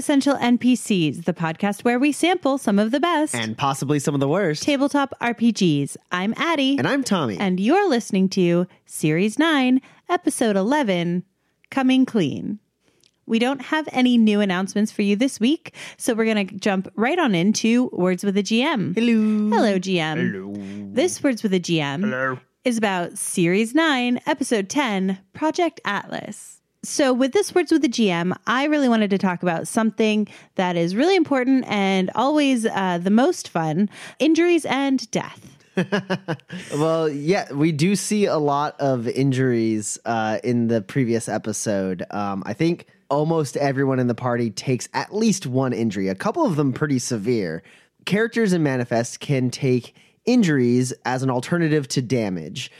Essential NPCs, the podcast where we sample some of the best and possibly some of the worst. tabletop RPGs. I'm Addie. And I'm Tommy. And you're listening to Series 9, Episode 11 Coming Clean. We don't have any new announcements for you this week, so we're going to jump right on into Words with a GM. Hello. Hello, GM. Hello. This Words with a GM Hello. is about Series 9, Episode 10, Project Atlas. So, with this Words with the GM, I really wanted to talk about something that is really important and always uh, the most fun injuries and death. well, yeah, we do see a lot of injuries uh, in the previous episode. Um, I think almost everyone in the party takes at least one injury, a couple of them pretty severe. Characters in Manifest can take injuries as an alternative to damage.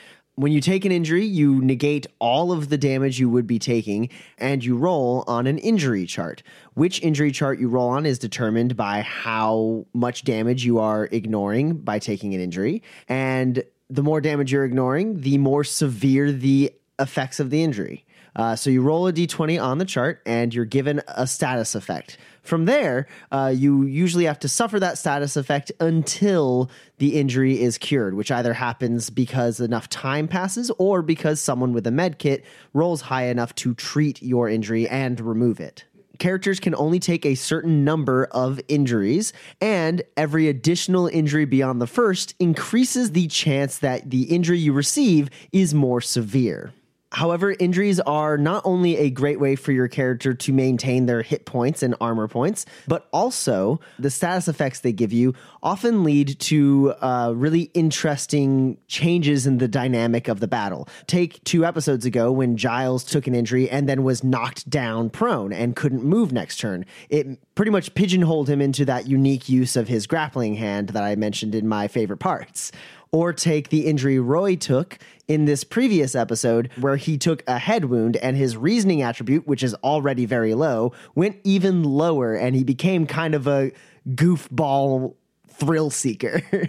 When you take an injury, you negate all of the damage you would be taking and you roll on an injury chart. Which injury chart you roll on is determined by how much damage you are ignoring by taking an injury. And the more damage you're ignoring, the more severe the effects of the injury. Uh, so you roll a d20 on the chart and you're given a status effect. From there, uh, you usually have to suffer that status effect until the injury is cured, which either happens because enough time passes or because someone with a med kit rolls high enough to treat your injury and remove it characters can only take a certain number of injuries, and every additional injury beyond the first increases the chance that the injury you receive is more severe. However, injuries are not only a great way for your character to maintain their hit points and armor points, but also the status effects they give you often lead to uh, really interesting changes in the dynamic of the battle. Take two episodes ago when Giles took an injury and then was knocked down prone and couldn't move next turn. It pretty much pigeonholed him into that unique use of his grappling hand that I mentioned in my favorite parts or take the injury Roy took in this previous episode, where he took a head wound and his reasoning attribute, which is already very low, went even lower and he became kind of a goofball thrill seeker.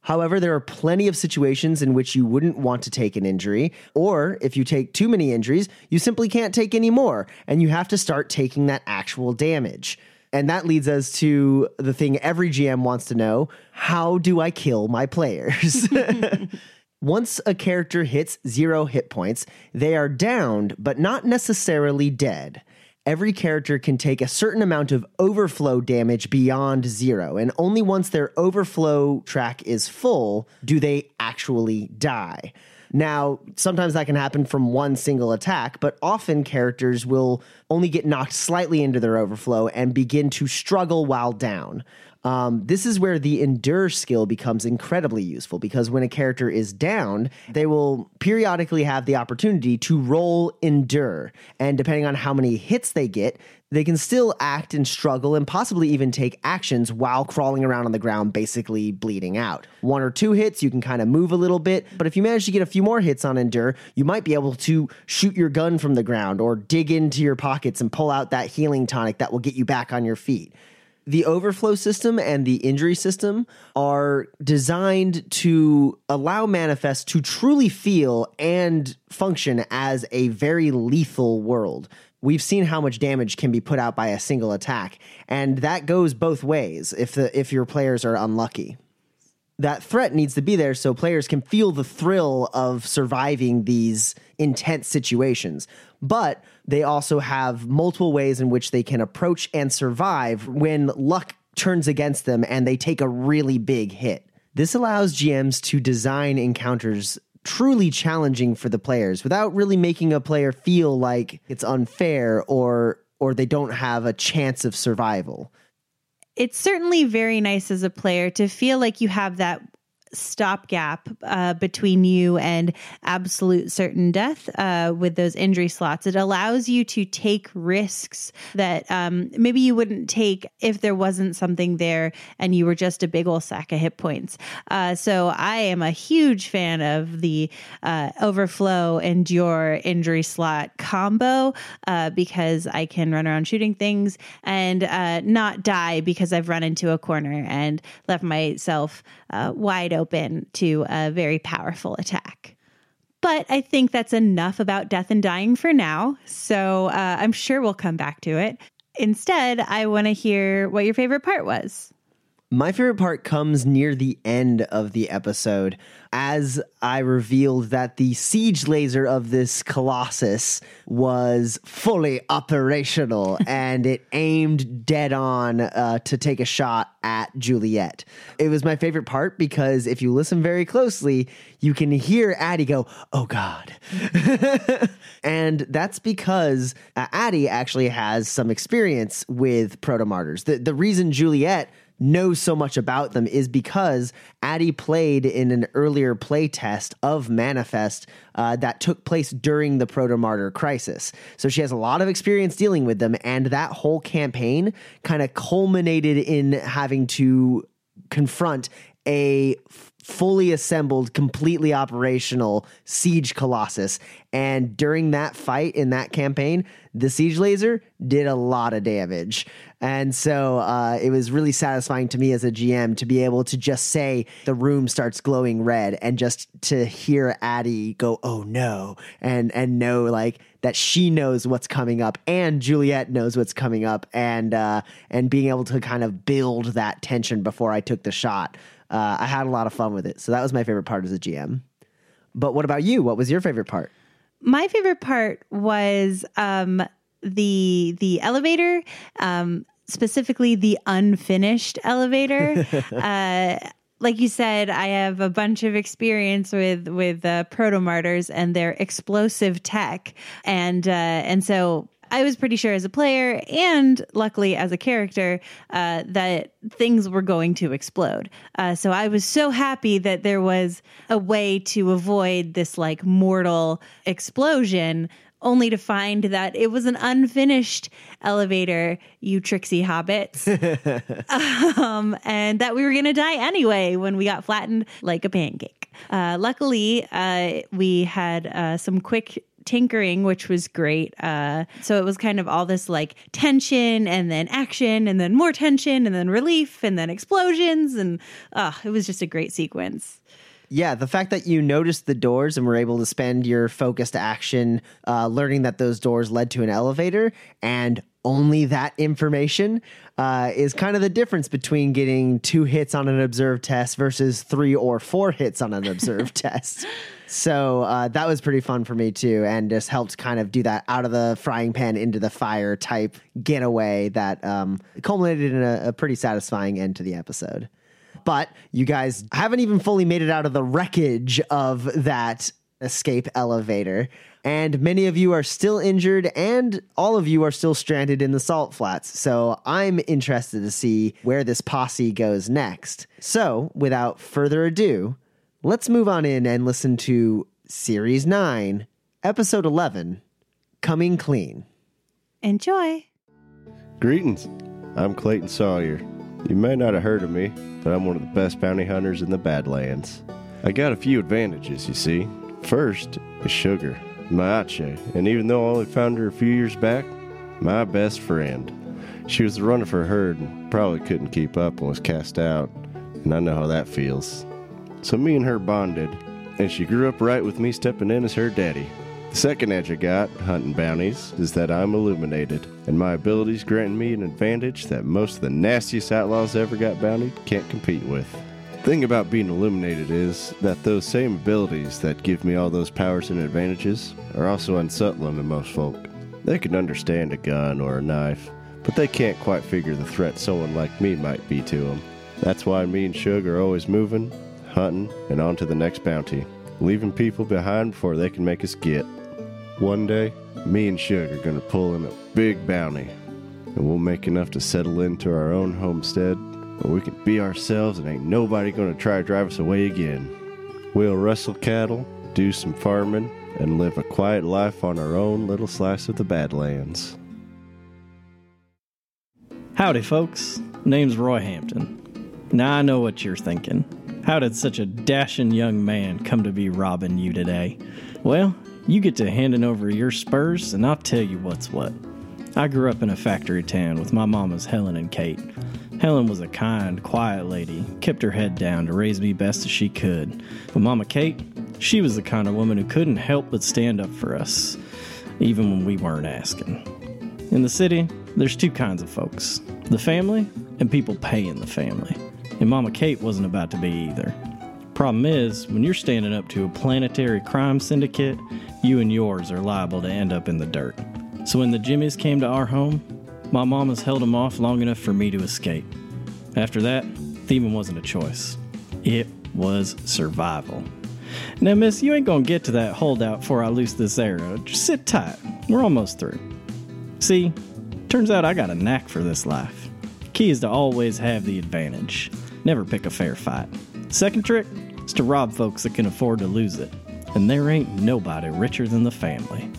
However, there are plenty of situations in which you wouldn't want to take an injury, or if you take too many injuries, you simply can't take any more, and you have to start taking that actual damage. And that leads us to the thing every GM wants to know how do I kill my players? Once a character hits zero hit points, they are downed, but not necessarily dead. Every character can take a certain amount of overflow damage beyond zero, and only once their overflow track is full do they actually die. Now, sometimes that can happen from one single attack, but often characters will only get knocked slightly into their overflow and begin to struggle while down. Um, this is where the endure skill becomes incredibly useful because when a character is down, they will periodically have the opportunity to roll endure. And depending on how many hits they get, they can still act and struggle and possibly even take actions while crawling around on the ground, basically bleeding out. One or two hits, you can kind of move a little bit, but if you manage to get a few more hits on Endure, you might be able to shoot your gun from the ground or dig into your pockets and pull out that healing tonic that will get you back on your feet the overflow system and the injury system are designed to allow Manifest to truly feel and function as a very lethal world. We've seen how much damage can be put out by a single attack, and that goes both ways if the if your players are unlucky. That threat needs to be there so players can feel the thrill of surviving these intense situations. But they also have multiple ways in which they can approach and survive when luck turns against them and they take a really big hit. This allows GMs to design encounters truly challenging for the players without really making a player feel like it's unfair or or they don't have a chance of survival. It's certainly very nice as a player to feel like you have that stopgap uh, between you and absolute certain death uh, with those injury slots. It allows you to take risks that um, maybe you wouldn't take if there wasn't something there and you were just a big old sack of hit points. Uh, so I am a huge fan of the uh, overflow endure injury slot combo uh, because I can run around shooting things and uh, not die because I've run into a corner and left myself wide open to a very powerful attack. But I think that's enough about death and dying for now. So uh, I'm sure we'll come back to it. Instead, I want to hear what your favorite part was. My favorite part comes near the end of the episode as I revealed that the siege laser of this Colossus was fully operational and it aimed dead on uh, to take a shot at Juliet. It was my favorite part because if you listen very closely, you can hear Addie go, Oh God. and that's because uh, Addie actually has some experience with proto martyrs. The, the reason Juliet knows so much about them is because Addie played in an earlier play test of Manifest uh, that took place during the Proto Martyr crisis. So she has a lot of experience dealing with them, and that whole campaign kind of culminated in having to confront a fully assembled, completely operational siege colossus. And during that fight in that campaign, the siege laser did a lot of damage. And so uh, it was really satisfying to me as a GM to be able to just say the room starts glowing red and just to hear Addie go, oh no, and and know like that she knows what's coming up and Juliet knows what's coming up and uh, and being able to kind of build that tension before I took the shot. Uh, I had a lot of fun with it. So that was my favorite part as a GM. But what about you? What was your favorite part? My favorite part was um, the the elevator, um, specifically the unfinished elevator. uh, like you said, I have a bunch of experience with with uh, proto martyrs and their explosive tech, and uh, and so I was pretty sure as a player and luckily as a character uh, that things were going to explode. Uh, so I was so happy that there was a way to avoid this like mortal explosion. Only to find that it was an unfinished elevator, you tricksy hobbits. um, and that we were going to die anyway when we got flattened like a pancake. Uh, luckily, uh, we had uh, some quick tinkering, which was great. Uh, so it was kind of all this like tension and then action and then more tension and then relief and then explosions. And uh, it was just a great sequence. Yeah, the fact that you noticed the doors and were able to spend your focused action uh, learning that those doors led to an elevator and only that information uh, is kind of the difference between getting two hits on an observed test versus three or four hits on an observed test. So uh, that was pretty fun for me too, and just helped kind of do that out of the frying pan into the fire type getaway that um, culminated in a, a pretty satisfying end to the episode. But you guys haven't even fully made it out of the wreckage of that escape elevator. And many of you are still injured, and all of you are still stranded in the salt flats. So I'm interested to see where this posse goes next. So, without further ado, let's move on in and listen to Series 9, Episode 11 Coming Clean. Enjoy. Greetings. I'm Clayton Sawyer. You may not have heard of me, but I'm one of the best bounty hunters in the Badlands. I got a few advantages, you see. First is Sugar, my Ache, and even though I only found her a few years back, my best friend. She was the runner for herd and probably couldn't keep up and was cast out, and I know how that feels. So me and her bonded, and she grew up right with me stepping in as her daddy. The second edge I got, hunting bounties, is that I'm illuminated, and my abilities grant me an advantage that most of the nastiest outlaws ever got bountied can't compete with. The thing about being illuminated is that those same abilities that give me all those powers and advantages are also unsettling to most folk. They can understand a gun or a knife, but they can't quite figure the threat someone like me might be to them. That's why me and Shug are always moving, hunting, and on to the next bounty, leaving people behind before they can make us get. One day, me and Shug are to pull in a big bounty, and we'll make enough to settle into our own homestead where we can be ourselves and ain't nobody gonna try to drive us away again. We'll rustle cattle, do some farming, and live a quiet life on our own little slice of the Badlands. Howdy, folks. Name's Roy Hampton. Now I know what you're thinking. How did such a dashing young man come to be robbing you today? Well, you get to handing over your spurs, and I'll tell you what's what. I grew up in a factory town with my mamas Helen and Kate. Helen was a kind, quiet lady, kept her head down to raise me best as she could. But Mama Kate, she was the kind of woman who couldn't help but stand up for us, even when we weren't asking. In the city, there's two kinds of folks the family and people paying the family. And Mama Kate wasn't about to be either. Problem is, when you're standing up to a planetary crime syndicate, you and yours are liable to end up in the dirt. So when the Jimmies came to our home, my mamas held them off long enough for me to escape. After that, thieving wasn't a choice. It was survival. Now, miss, you ain't gonna get to that holdout before I loose this arrow. Just sit tight. We're almost through. See, turns out I got a knack for this life. Key is to always have the advantage. Never pick a fair fight. Second trick is to rob folks that can afford to lose it. And there ain't nobody richer than the family.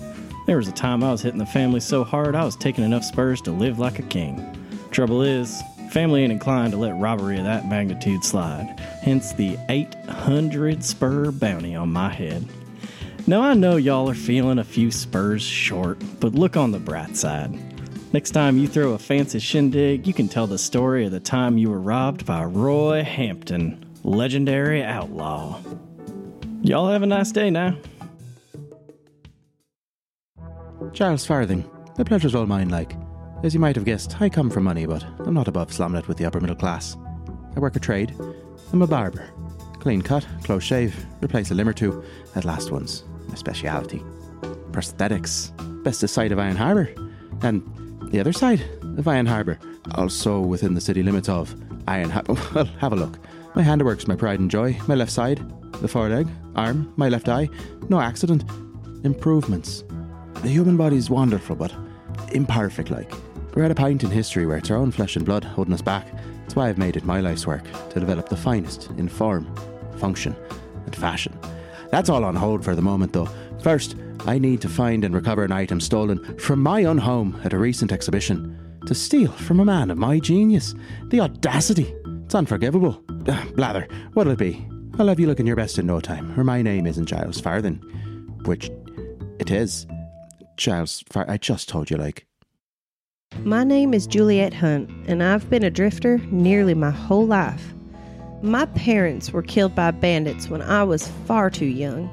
There was a time I was hitting the family so hard I was taking enough spurs to live like a king. Trouble is, family ain't inclined to let robbery of that magnitude slide, hence the 800 spur bounty on my head. Now I know y'all are feeling a few spurs short, but look on the bright side. Next time you throw a fancy shindig, you can tell the story of the time you were robbed by Roy Hampton, legendary outlaw. Y'all have a nice day now. Giles Farthing. The pleasure's all mine, like. As you might have guessed, I come from money, but I'm not above slamming it with the upper middle class. I work a trade. I'm a barber. Clean cut, close shave, replace a limb or two, at last ones. My speciality. Prosthetics. Best this side of Iron Harbour. And the other side of Iron Harbour. Also within the city limits of Iron Harbour. Well, have a look. My handiwork's my pride and joy. My left side, the foreleg, arm, my left eye. No accident. Improvements. The human body's wonderful, but imperfect like. We're at a point in history where it's our own flesh and blood holding us back. That's why I've made it my life's work to develop the finest in form, function, and fashion. That's all on hold for the moment, though. First, I need to find and recover an item stolen from my own home at a recent exhibition. To steal from a man of my genius. The audacity. It's unforgivable. Blather, what'll it be? I'll have you looking your best in no time, or my name isn't Giles Farthing. Which it is. Giles Far I just told you like. My name is Juliet Hunt, and I've been a drifter nearly my whole life. My parents were killed by bandits when I was far too young.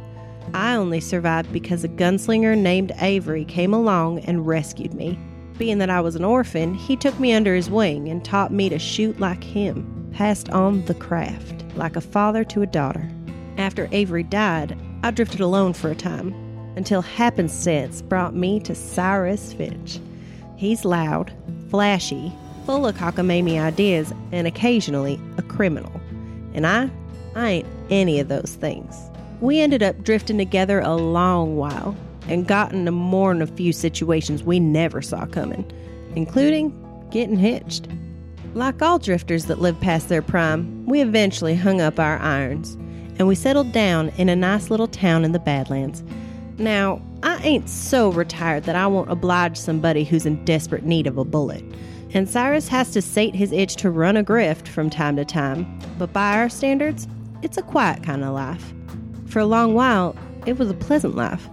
I only survived because a gunslinger named Avery came along and rescued me. Being that I was an orphan, he took me under his wing and taught me to shoot like him, passed on the craft, like a father to a daughter. After Avery died, I drifted alone for a time, until happenstance brought me to Cyrus Finch. He's loud, flashy, full of cockamamie ideas, and occasionally a criminal. And I, I ain't any of those things. We ended up drifting together a long while and gotten more than a few situations we never saw coming, including getting hitched. Like all drifters that live past their prime, we eventually hung up our irons and we settled down in a nice little town in the Badlands. Now, I ain't so retired that I won't oblige somebody who's in desperate need of a bullet. And Cyrus has to sate his itch to run a grift from time to time, but by our standards, it's a quiet kind of life. For a long while, it was a pleasant life,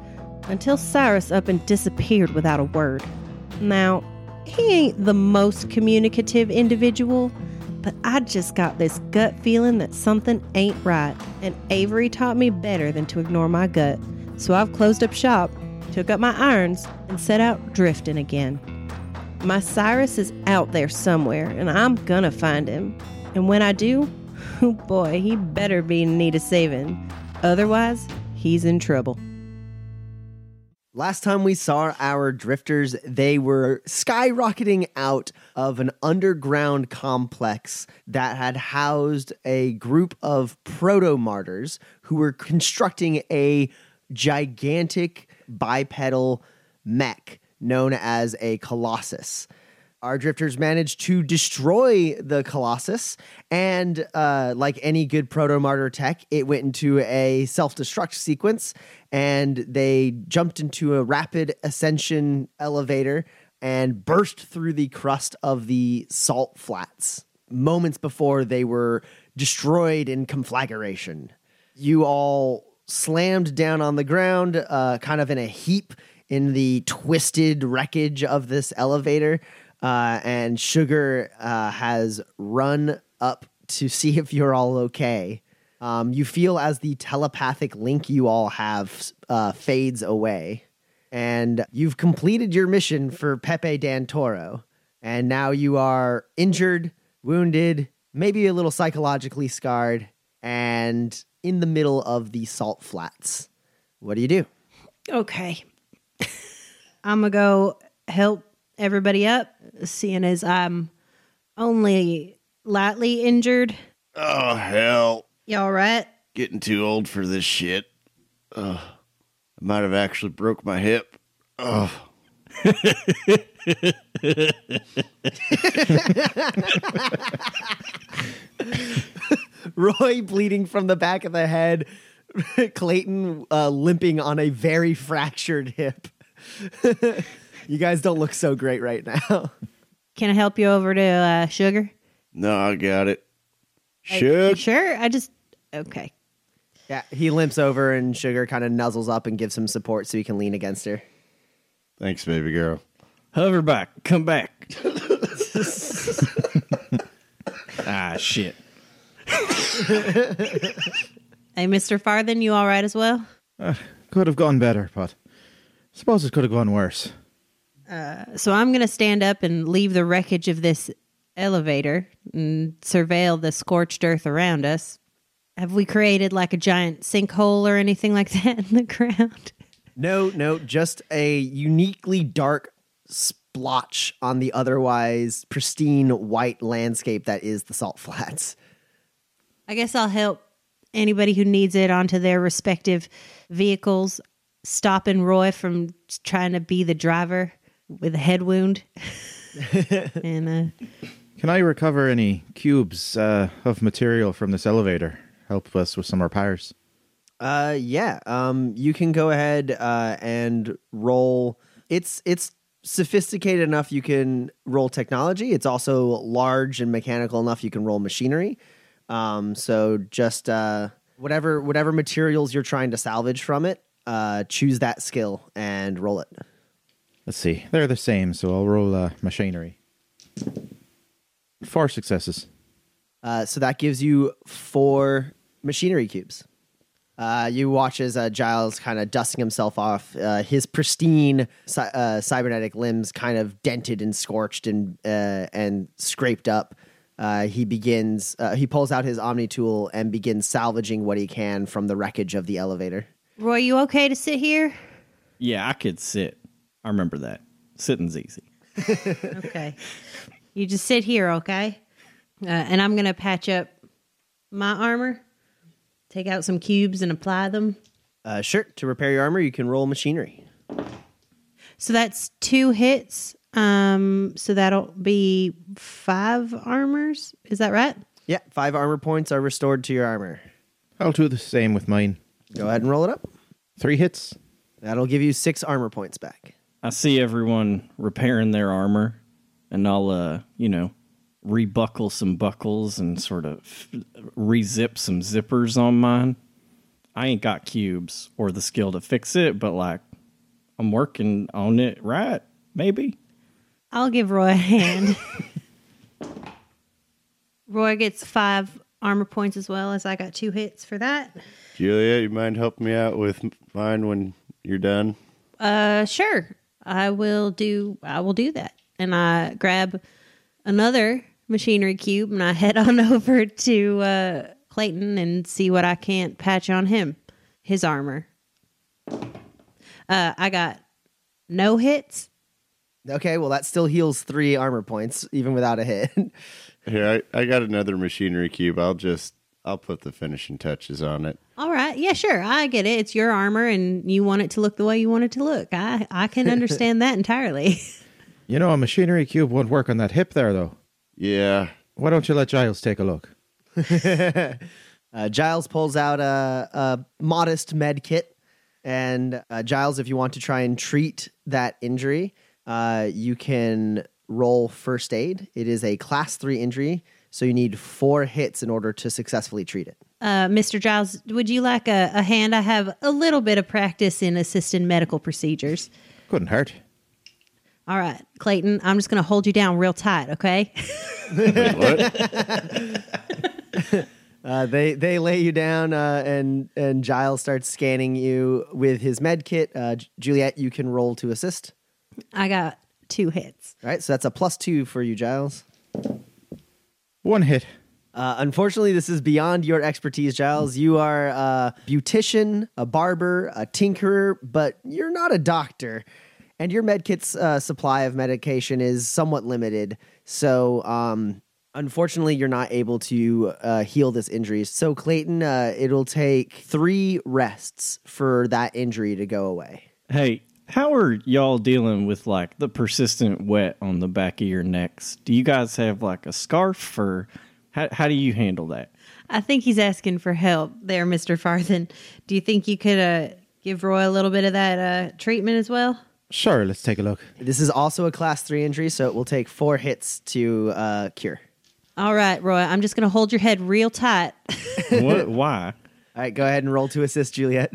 until Cyrus up and disappeared without a word. Now, he ain't the most communicative individual, but I just got this gut feeling that something ain't right, and Avery taught me better than to ignore my gut. So I've closed up shop, took up my irons, and set out drifting again. My Cyrus is out there somewhere, and I'm gonna find him. And when I do, oh boy, he better be in need of saving. Otherwise, he's in trouble. Last time we saw our drifters, they were skyrocketing out of an underground complex that had housed a group of proto martyrs who were constructing a gigantic bipedal mech known as a colossus. our drifters managed to destroy the Colossus, and uh, like any good proto martyr tech, it went into a self destruct sequence, and they jumped into a rapid ascension elevator and burst through the crust of the salt flats moments before they were destroyed in conflagration. You all slammed down on the ground, uh, kind of in a heap in the twisted wreckage of this elevator. Uh, and Sugar uh, has run up to see if you're all okay. Um, you feel as the telepathic link you all have uh, fades away. And you've completed your mission for Pepe Dantoro, And now you are injured, wounded, maybe a little psychologically scarred, and in the middle of the salt flats. What do you do? Okay. I'm going to go help everybody up, seeing as I'm only lightly injured. Oh, hell. Y'all right? Getting too old for this shit. Ugh. I might have actually broke my hip. Ugh. Roy bleeding from the back of the head, Clayton uh, limping on a very fractured hip. you guys don't look so great right now. Can I help you over to uh, Sugar? No, I got it. You Should. Sure. I just. Okay. Yeah, he limps over and Sugar kind of nuzzles up and gives him support so he can lean against her. Thanks, baby girl. Hover back. Come back. ah, shit. Hey, Mr. Farthing, you all right as well? Could have gone better, but suppose it could have gone worse. So I'm going to stand up and leave the wreckage of this elevator and surveil the scorched earth around us. Have we created like a giant sinkhole or anything like that in the ground? No, no, just a uniquely dark splotch on the otherwise pristine white landscape that is the salt flats. I guess I'll help anybody who needs it onto their respective vehicles, stopping Roy from trying to be the driver with a head wound. and uh, Can I recover any cubes uh, of material from this elevator? Help us with some repairs. Uh, yeah. Um, you can go ahead uh, and roll. It's it's sophisticated enough you can roll technology. It's also large and mechanical enough you can roll machinery. Um, so just uh, whatever whatever materials you're trying to salvage from it, uh, choose that skill and roll it. Let's see. They're the same, so I'll roll uh, machinery. Four successes. Uh, so that gives you four machinery cubes. Uh, you watch as uh, Giles kind of dusting himself off, uh, his pristine cy- uh, cybernetic limbs kind of dented and scorched and uh, and scraped up. Uh, he begins. Uh, he pulls out his Omni tool and begins salvaging what he can from the wreckage of the elevator. Roy, you okay to sit here? Yeah, I could sit. I remember that. Sitting's easy. Okay. You just sit here, okay? Uh, and I'm going to patch up my armor, take out some cubes and apply them. Uh, sure. To repair your armor, you can roll machinery. So that's two hits. Um, so that'll be five armors. Is that right? Yeah, five armor points are restored to your armor. I'll do the same with mine. Go ahead and roll it up. Three hits. That'll give you six armor points back. I see everyone repairing their armor, and I'll, uh, you know, rebuckle some buckles and sort of rezip some zippers on mine. I ain't got cubes or the skill to fix it, but like, I'm working on it right, maybe. I'll give Roy a hand. Roy gets five armor points as well as I got two hits for that. Julia, you mind helping me out with mine when you're done? Uh, sure. I will do. I will do that. And I grab another machinery cube and I head on over to uh, Clayton and see what I can't patch on him, his armor. Uh, I got no hits. Okay, well that still heals three armor points even without a hit. Here, I, I got another machinery cube. I'll just I'll put the finishing touches on it. All right. Yeah, sure. I get it. It's your armor and you want it to look the way you want it to look. I, I can understand that entirely. You know, a machinery cube won't work on that hip there, though. Yeah. Why don't you let Giles take a look? Uh, Giles pulls out a, a modest med kit. And uh, Giles, if you want to try and treat that injury, uh, you can roll first aid. It is a class three injury, so you need four hits in order to successfully treat it. Uh, Mr. Giles, would you like a, a hand? I have a little bit of practice in assisting medical procedures. Couldn't hurt. All right, Clayton, I'm just going to hold you down real tight, okay? Wait, what? Uh, they they lay you down, uh, and and Giles starts scanning you with his med kit. Uh, Juliet, you can roll to assist. I got two hits. All right, so that's a plus two for you, Giles. One hit. Uh, unfortunately, this is beyond your expertise, Giles. You are a beautician, a barber, a tinkerer, but you're not a doctor. And your medkit's uh, supply of medication is somewhat limited. So, um, unfortunately, you're not able to uh, heal this injury. So, Clayton, uh, it'll take three rests for that injury to go away. Hey, how are y'all dealing with like the persistent wet on the back of your necks? Do you guys have like a scarf or how, how do you handle that? I think he's asking for help there, Mr. Farthing. Do you think you could uh, give Roy a little bit of that uh, treatment as well? Sure, let's take a look. This is also a class three injury, so it will take four hits to uh, cure. All right, Roy, I'm just going to hold your head real tight. what? Why? All right, go ahead and roll to assist, Juliet.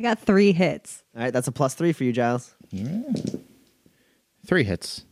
I got three hits. All right, that's a plus three for you, Giles. Three hits.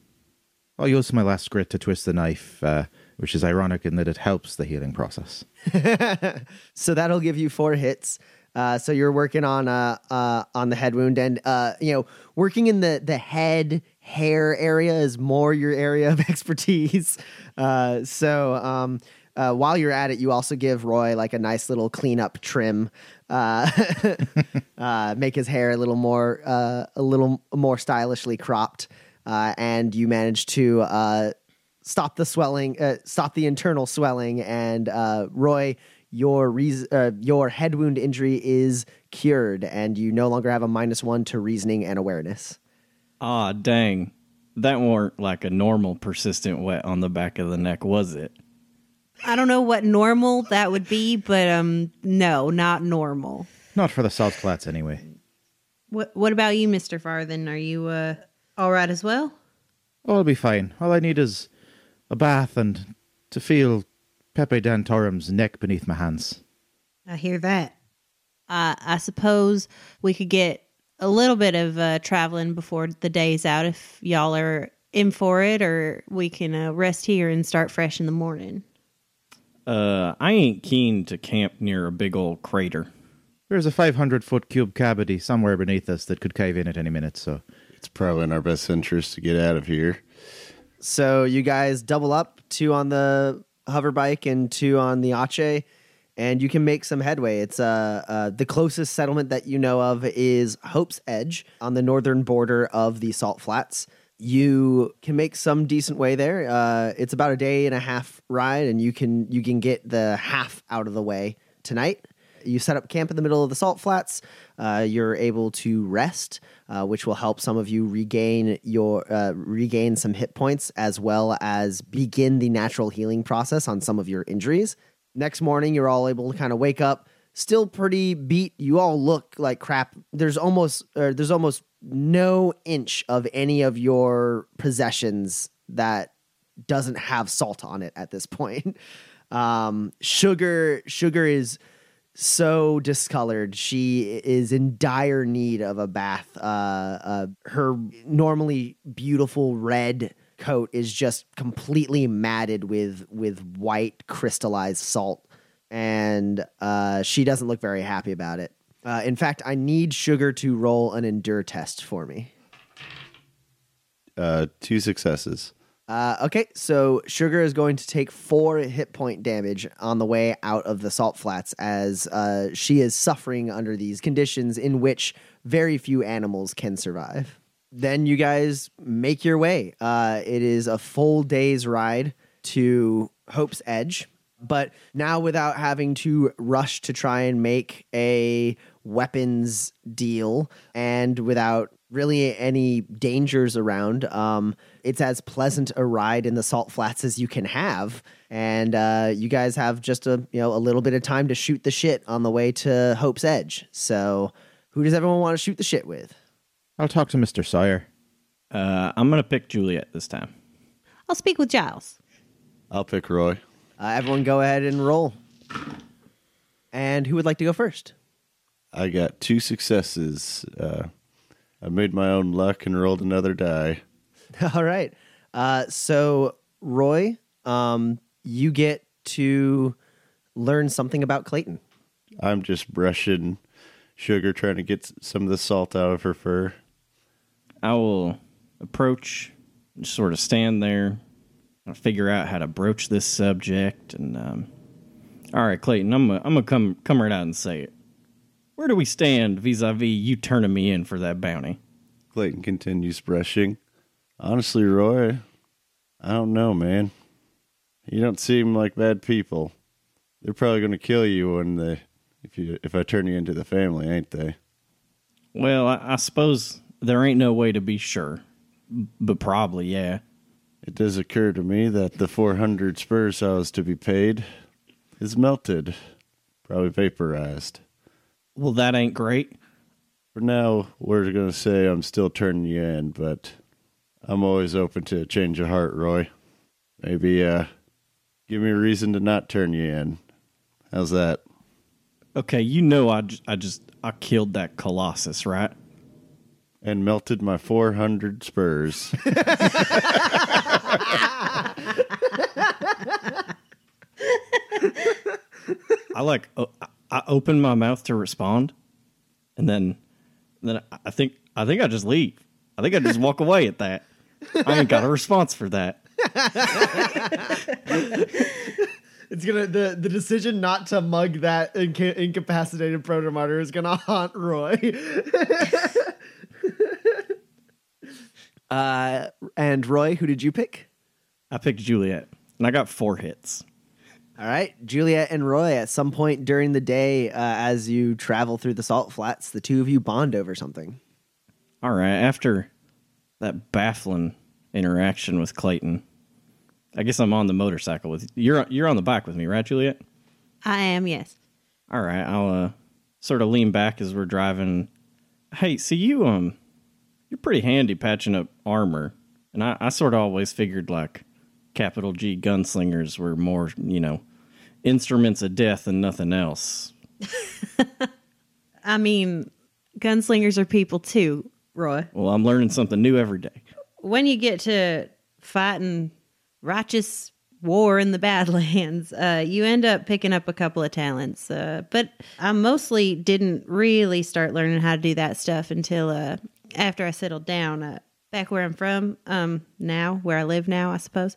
I'll use my last grit to twist the knife, uh, which is ironic in that it helps the healing process. So that'll give you four hits. Uh, so you're working on uh, uh, on the head wound, and uh, you know, working in the the head hair area is more your area of expertise. Uh, so um, uh, while you're at it, you also give Roy like a nice little cleanup trim, uh, uh, make his hair a little more uh, a little more stylishly cropped, uh, and you manage to uh, stop the swelling, uh, stop the internal swelling, and uh, Roy, your reas uh, your head wound injury is cured, and you no longer have a minus one to reasoning and awareness. Ah, dang. That weren't like a normal persistent wet on the back of the neck, was it? I don't know what normal that would be, but um, no, not normal. Not for the salt flats, anyway. What What about you, Mister Farthing? Are you uh all right as well? Oh, I'll be fine. All I need is a bath and to feel Pepe Dantorum's neck beneath my hands. I hear that. Uh, I suppose we could get a little bit of uh, traveling before the day's out if y'all are in for it, or we can uh, rest here and start fresh in the morning. Uh, I ain't keen to camp near a big old crater. There's a 500 foot cube cavity somewhere beneath us that could cave in at any minute, so It's probably in our best interest to get out of here. So you guys double up, two on the hover bike and two on the Ache, and you can make some headway. It's uh, uh the closest settlement that you know of is Hope's Edge on the northern border of the Salt Flats. You can make some decent way there. Uh, it's about a day and a half ride, and you can you can get the half out of the way tonight. You set up camp in the middle of the salt flats. Uh, you're able to rest, uh, which will help some of you regain your uh, regain some hit points as well as begin the natural healing process on some of your injuries. Next morning, you're all able to kind of wake up, still pretty beat. You all look like crap. There's almost uh, there's almost no inch of any of your possessions that doesn't have salt on it at this point. Um, sugar sugar is so discolored. She is in dire need of a bath. Uh, uh, her normally beautiful red coat is just completely matted with with white crystallized salt, and uh, she doesn't look very happy about it. Uh, in fact, I need Sugar to roll an endure test for me. Uh, two successes. Uh, okay, so Sugar is going to take four hit point damage on the way out of the salt flats as uh, she is suffering under these conditions in which very few animals can survive. Then you guys make your way. Uh, it is a full day's ride to Hope's Edge, but now without having to rush to try and make a weapons deal and without really any dangers around. Um, it's as pleasant a ride in the salt flats as you can have, and uh, you guys have just a you know a little bit of time to shoot the shit on the way to Hope's Edge. So, who does everyone want to shoot the shit with? I'll talk to Mr. Sawyer. Uh, I'm gonna pick Juliet this time. I'll speak with Giles. I'll pick Roy. Uh, everyone, go ahead and roll. And who would like to go first? I got two successes. Uh, I made my own luck and rolled another die. All right. Uh, so, Roy, um, you get to learn something about Clayton. I'm just brushing sugar, trying to get some of the salt out of her fur. I will approach, just sort of stand there, and figure out how to broach this subject. And um, all right, Clayton, I'm gonna, I'm gonna come come right out and say it. Where do we stand vis-a-vis you turning me in for that bounty? Clayton continues brushing. Honestly, Roy, I don't know, man. You don't seem like bad people. They're probably going to kill you when they, if you, if I turn you into the family, ain't they? Well, I, I suppose there ain't no way to be sure, but probably yeah. It does occur to me that the 400 spurs I was to be paid is melted, probably vaporized. Well, that ain't great. For now, we're going to say I'm still turning you in, but I'm always open to a change of heart, Roy. Maybe, uh, give me a reason to not turn you in. How's that? Okay, you know I, j- I just I killed that colossus, right? And melted my 400 spurs. I like o- I- I open my mouth to respond, and then then I- I think I think I just leave. I think I just walk away at that. I ain't got a response for that. It's gonna the the decision not to mug that inca- incapacitated protomartyr is gonna haunt Roy. uh, and Roy, who did you pick? I picked Juliet, and I got four hits. All right, Juliet and Roy. At some point during the day, uh, as you travel through the salt flats, the two of you bond over something. All right, after that baffling interaction with Clayton, I guess I'm on the motorcycle with you're you're on the bike with me, right, Juliet? I am, yes. All right, I'll uh, sort of lean back as we're driving. Hey, see you um, you're pretty handy patching up armor, and I, I sort of always figured like capital G gunslingers were more you know instruments of death and nothing else. I mean, gunslingers are people too, Roy. Well, I'm learning something new every day. When you get to fighting righteous war in the Badlands, uh, you end up picking up a couple of talents. Uh, but I mostly didn't really start learning how to do that stuff until uh, after I settled down uh, back where I'm from um, now, where I live now, I suppose.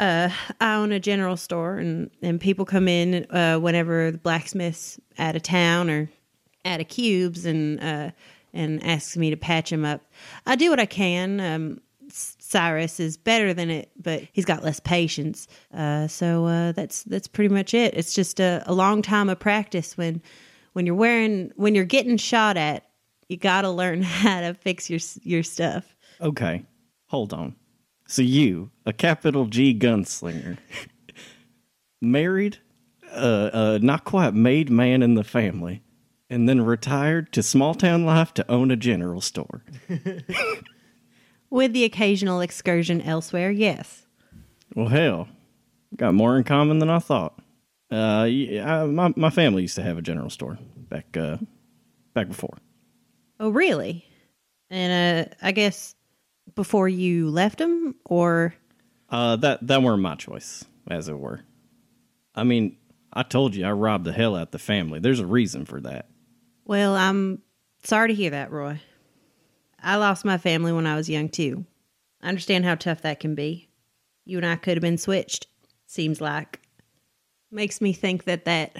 Uh, I own a general store, and, and people come in uh, whenever the blacksmith's out of town or out of cubes and uh, and asks me to patch him up. I do what I can. Um, Cyrus is better than it, but he's got less patience. Uh, so uh, that's that's pretty much it. It's just a, a long time of practice. When when you're wearing when you're getting shot at, you got to learn how to fix your your stuff. Okay, hold on. So you, a capital G gunslinger, married, uh, uh, not quite made man in the family, and then retired to small town life to own a general store. With the occasional excursion elsewhere, yes. Well, hell, got more in common than I thought. Uh, yeah, I, my my family used to have a general store back uh back before. Oh, really? And uh, I guess before you left him, or Uh, that that weren't my choice, as it were. I mean, I told you I robbed the hell out of the family. There's a reason for that. Well, I'm sorry to hear that, Roy. I lost my family when I was young, too. I understand how tough that can be. You and I could have been switched, seems like. Makes me think that that,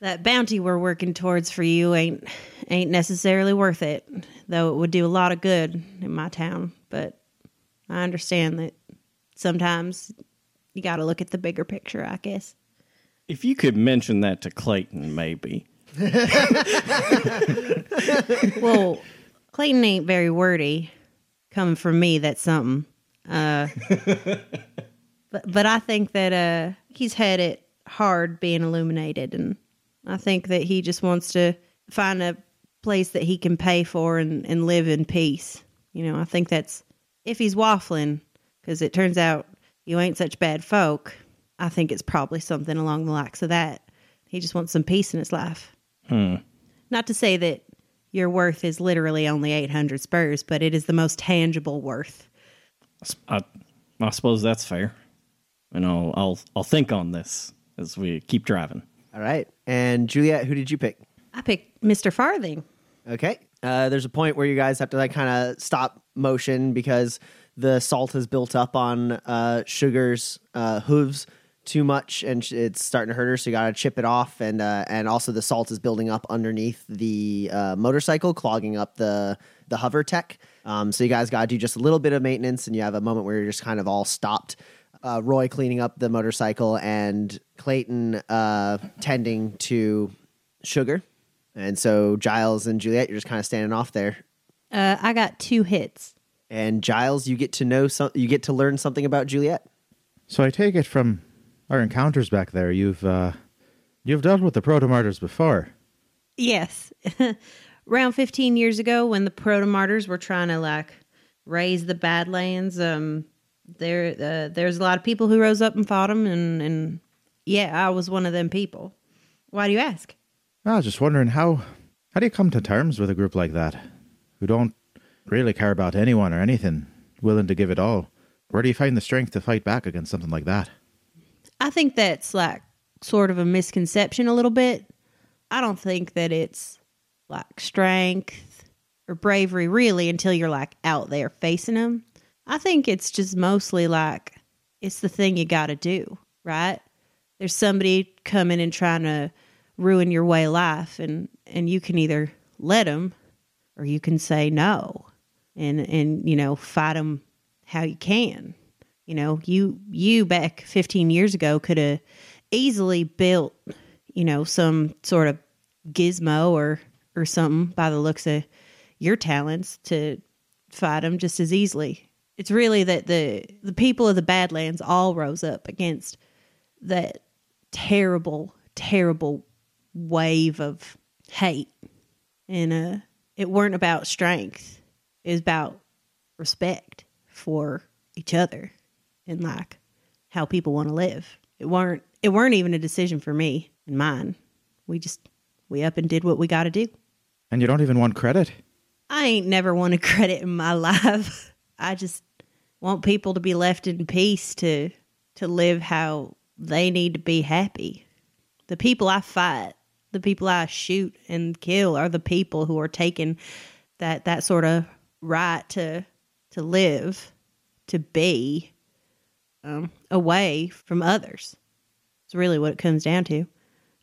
that bounty we're working towards for you ain't ain't necessarily worth it, though it would do a lot of good in my town. But I understand that sometimes you got to look at the bigger picture, I guess. If you could mention that to Clayton, maybe. Well, Clayton ain't very wordy. Coming from me, that's something. Uh, but but I think that uh, he's had it hard being illuminated, and I think that he just wants to find a place that he can pay for and, and live in peace. You know, I think that's if he's waffling, because it turns out you ain't such bad folk. I think it's probably something along the likes of that. He just wants some peace in his life. Hmm. Not to say that your worth is literally only 800 spurs, but it is the most tangible worth. I, I suppose that's fair. And I'll, I'll, I'll think on this as we keep driving. All right. And Juliet, who did you pick? I picked Mr. Farthing. Okay. Uh, there's a point where you guys have to like kind of stop motion because the salt has built up on uh, Sugar's uh, hooves too much, and it's starting to hurt her. So you got to chip it off, and uh, and also the salt is building up underneath the uh, motorcycle, clogging up the the hover tech. Um, so you guys got to do just a little bit of maintenance, and you have a moment where you're just kind of all stopped. Uh, Roy cleaning up the motorcycle, and Clayton tending to Sugar. And so Giles and Juliet, you're just kind of standing off there. Uh, I got two hits. And Giles, you get to know some, you get to learn something about Juliet. So I take it from our encounters back there, you've uh, you've dealt with the proto martyrs before. Yes. Around 15 years ago, when the proto martyrs were trying to like raise the Badlands, um, there uh, there's a lot of people who rose up and fought them, and and yeah, I was one of them people. Why do you ask? I was just wondering how how do you come to terms with a group like that, who don't really care about anyone or anything, willing to give it all? Where do you find the strength to fight back against something like that? I think that's like sort of a misconception a little bit. I don't think that it's like strength or bravery really until you're like out there facing them. I think it's just mostly like it's the thing you got to do, right? There's somebody coming and trying to ruin your way life and and you can either let them or you can say no and and you know fight them how you can. You know, you you back 15 years ago could have easily built, you know, some sort of gizmo or or something by the looks of your talents to fight them just as easily. It's really that the the people of the Badlands all rose up against that terrible, terrible wave of hate, and uh, it weren't about strength. It was about respect for each other and like how people want to live. It weren't it weren't even a decision for me and mine. We just we up and did what we got to do. And you don't even want credit? I ain't never wanted credit in my life. I just want people to be left in peace to to live how they need to be happy. The people I fight, the people I shoot and kill are the people who are taking that that sort of right to to live, to be um, away from others. It's really what it comes down to.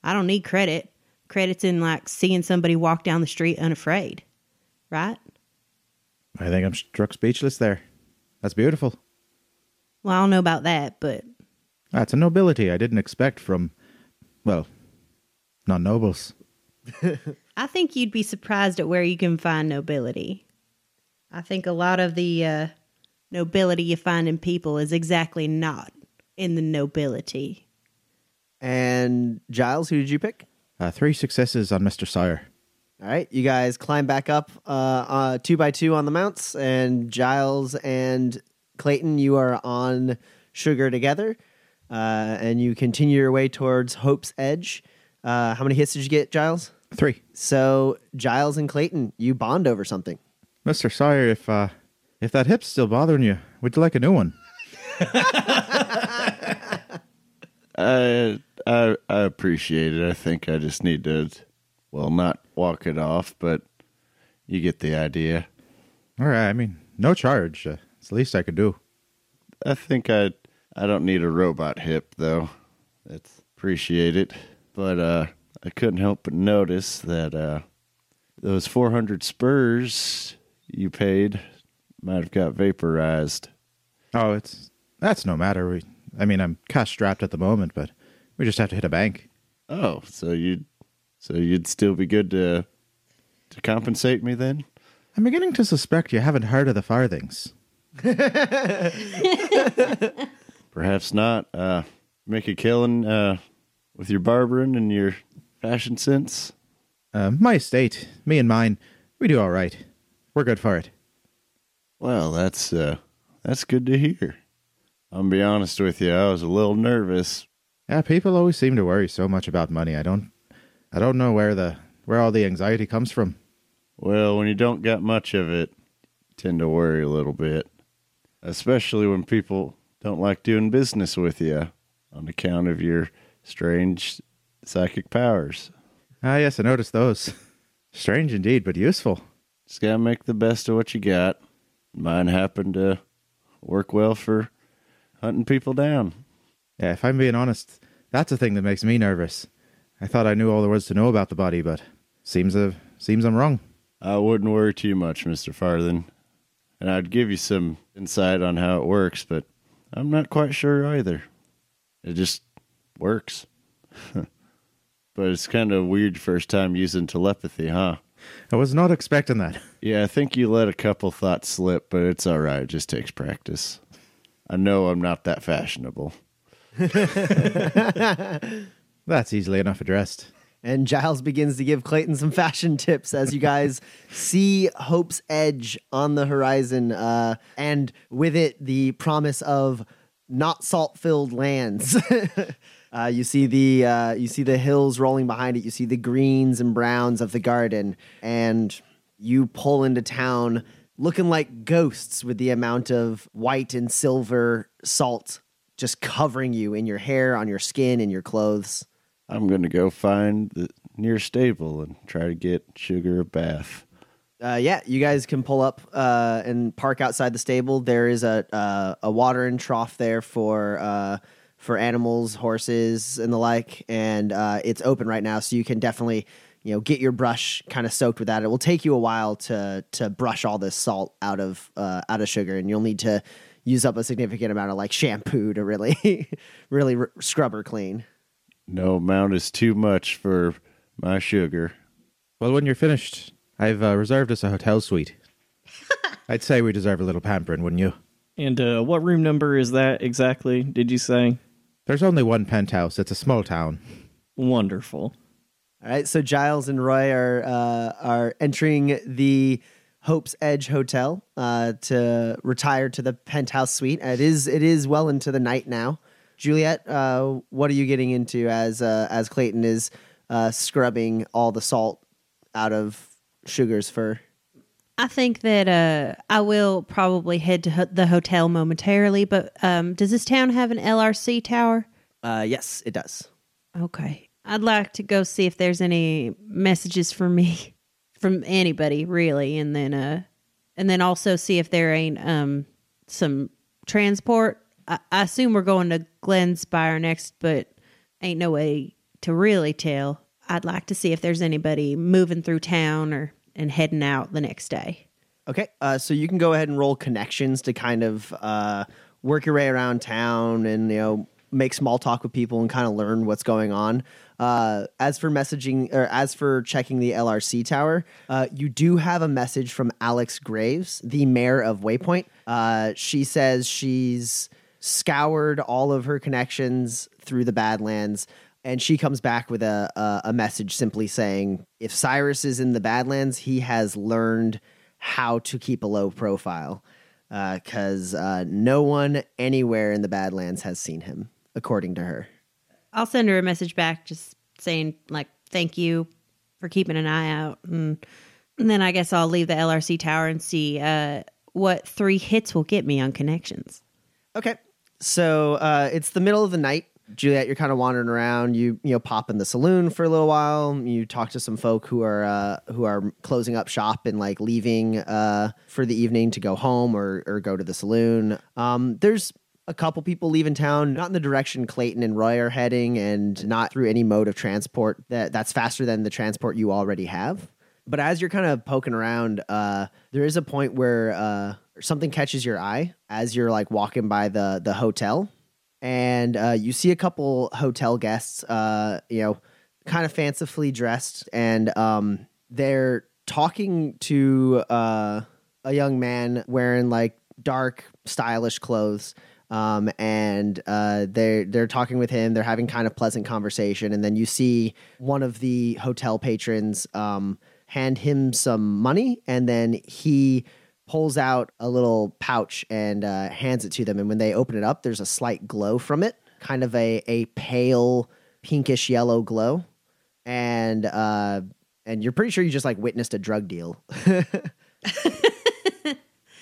I don't need credit. Credit's in like seeing somebody walk down the street unafraid, right? I think I'm struck speechless there. That's beautiful. Well, I don't know about that, but That's a nobility I didn't expect from, well, non nobles. I think you'd be surprised at where you can find nobility. I think a lot of the uh, nobility you find in people is exactly not in the nobility. And Giles, who did you pick? Uh, three successes on Mr. Sawyer. All right, you guys climb back up uh, uh, two by two on the mounts, and Giles and Clayton, you are on Sugar together, uh, and you continue your way towards Hope's Edge. Uh, how many hits did you get, Giles? Three. So Giles and Clayton, you bond over something. Mr. Sawyer, if uh, if that hip's still bothering you, would you like a new one? I, I I appreciate it. I think I just need to, well, not walk it off, but you get the idea. All right, I mean, no charge. Uh, it's the least I could do. I think I I don't need a robot hip though. That's appreciate it, but uh, I couldn't help but notice that uh, those 400 spurs you paid might have got vaporized. Oh, it's that's no matter. We, I mean, I'm cash strapped at the moment, but we just have to hit a bank. Oh, so you'd so you'd still be good to to compensate me then? I'm beginning to suspect you haven't heard of the Farthings. Perhaps not. Uh, make a killing uh, with your barbering and your fashion sense. Uh, my estate, me and mine, we do all right. We're good for it. Well, that's uh, that's good to hear. I'll be honest with you. I was a little nervous. Yeah, people always seem to worry so much about money. I don't, I don't know where the where all the anxiety comes from. Well, when you don't got much of it, you tend to worry a little bit, especially when people don't like doing business with you on account of your strange psychic powers. Ah, yes, I noticed those. Strange indeed, but useful. Just gotta make the best of what you got. Mine happened to work well for hunting people down. Yeah, if I'm being honest, that's the thing that makes me nervous. I thought I knew all there was to know about the body, but seems uh, seems I'm wrong. I wouldn't worry too much, Mr. Farthing. And I'd give you some insight on how it works, but I'm not quite sure either. It just works. but it's kind of weird first time using telepathy, huh? I was not expecting that. Yeah, I think you let a couple thoughts slip, but it's all right. It just takes practice. I know I'm not that fashionable. That's easily enough addressed. And Giles begins to give Clayton some fashion tips as you guys see Hope's Edge on the horizon, uh, and with it, the promise of not salt filled lands. Uh, you see the uh, you see the hills rolling behind it. You see the greens and browns of the garden, and you pull into town looking like ghosts with the amount of white and silver salt just covering you in your hair, on your skin, in your clothes. I'm going to go find the near stable and try to get Sugar a bath. Uh, yeah, you guys can pull up uh, and park outside the stable. There is a uh, a watering trough there for uh, for animals, horses, and the like, and uh, it's open right now, so you can definitely you know get your brush kind of soaked with that. It will take you a while to to brush all this salt out of uh, out of sugar, and you'll need to use up a significant amount of like shampoo to really really r- scrub her clean. No amount is too much for my sugar. Well, when you're finished, I've uh, reserved us a hotel suite. I'd say we deserve a little pampering, wouldn't you? And uh, what room number is that exactly? Did you say? There's only one penthouse. It's a small town. Wonderful. All right, so Giles and Roy are uh, are entering the Hope's Edge Hotel uh, to retire to the penthouse suite. It is it is well into the night now. Juliet, uh, what are you getting into as uh, as Clayton is uh, scrubbing all the salt out of Sugar's fur? I think that uh, I will probably head to ho- the hotel momentarily, but um, does this town have an LRC tower? Uh, yes, it does. Okay. I'd like to go see if there's any messages for me from anybody really and then uh and then also see if there ain't um some transport. I, I assume we're going to Glenspire next, but ain't no way to really tell. I'd like to see if there's anybody moving through town or and heading out the next day. Okay, uh, so you can go ahead and roll connections to kind of uh, work your way around town and you know make small talk with people and kind of learn what's going on. Uh, as for messaging or as for checking the LRC tower, uh, you do have a message from Alex Graves, the mayor of Waypoint. Uh, she says she's scoured all of her connections through the Badlands. And she comes back with a, a a message simply saying, if Cyrus is in the Badlands, he has learned how to keep a low profile because uh, no one anywhere in the Badlands has seen him, according to her. I'll send her a message back just saying like thank you for keeping an eye out and, and then I guess I'll leave the LRC tower and see uh, what three hits will get me on connections. Okay, so uh, it's the middle of the night. Juliet, you're kind of wandering around. You you know pop in the saloon for a little while. You talk to some folk who are uh, who are closing up shop and like leaving uh, for the evening to go home or or go to the saloon. Um, there's a couple people leaving town, not in the direction Clayton and Roy are heading, and not through any mode of transport that that's faster than the transport you already have. But as you're kind of poking around, uh, there is a point where uh, something catches your eye as you're like walking by the the hotel, and uh, you see a couple hotel guests, uh, you know, kind of fancifully dressed, and um, they're talking to uh, a young man wearing like dark, stylish clothes. Um, and uh, they're they're talking with him. They're having kind of pleasant conversation, and then you see one of the hotel patrons um, hand him some money, and then he pulls out a little pouch and uh, hands it to them. And when they open it up, there's a slight glow from it, kind of a a pale pinkish yellow glow, and uh, and you're pretty sure you just like witnessed a drug deal.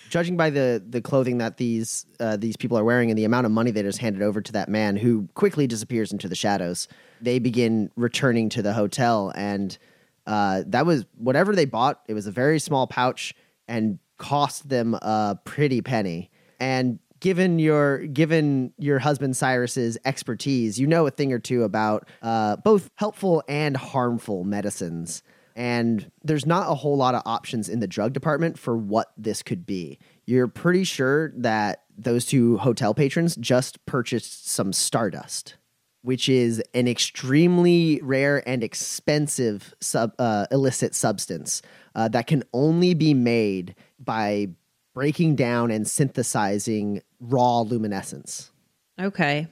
Judging by the the clothing that these uh, these people are wearing and the amount of money they just handed over to that man, who quickly disappears into the shadows, they begin returning to the hotel, and uh, that was whatever they bought. It was a very small pouch and cost them a pretty penny. And given your given your husband Cyrus's expertise, you know a thing or two about uh, both helpful and harmful medicines. And there's not a whole lot of options in the drug department for what this could be. You're pretty sure that those two hotel patrons just purchased some stardust, which is an extremely rare and expensive sub, uh, illicit substance uh, that can only be made by breaking down and synthesizing raw luminescence. Okay.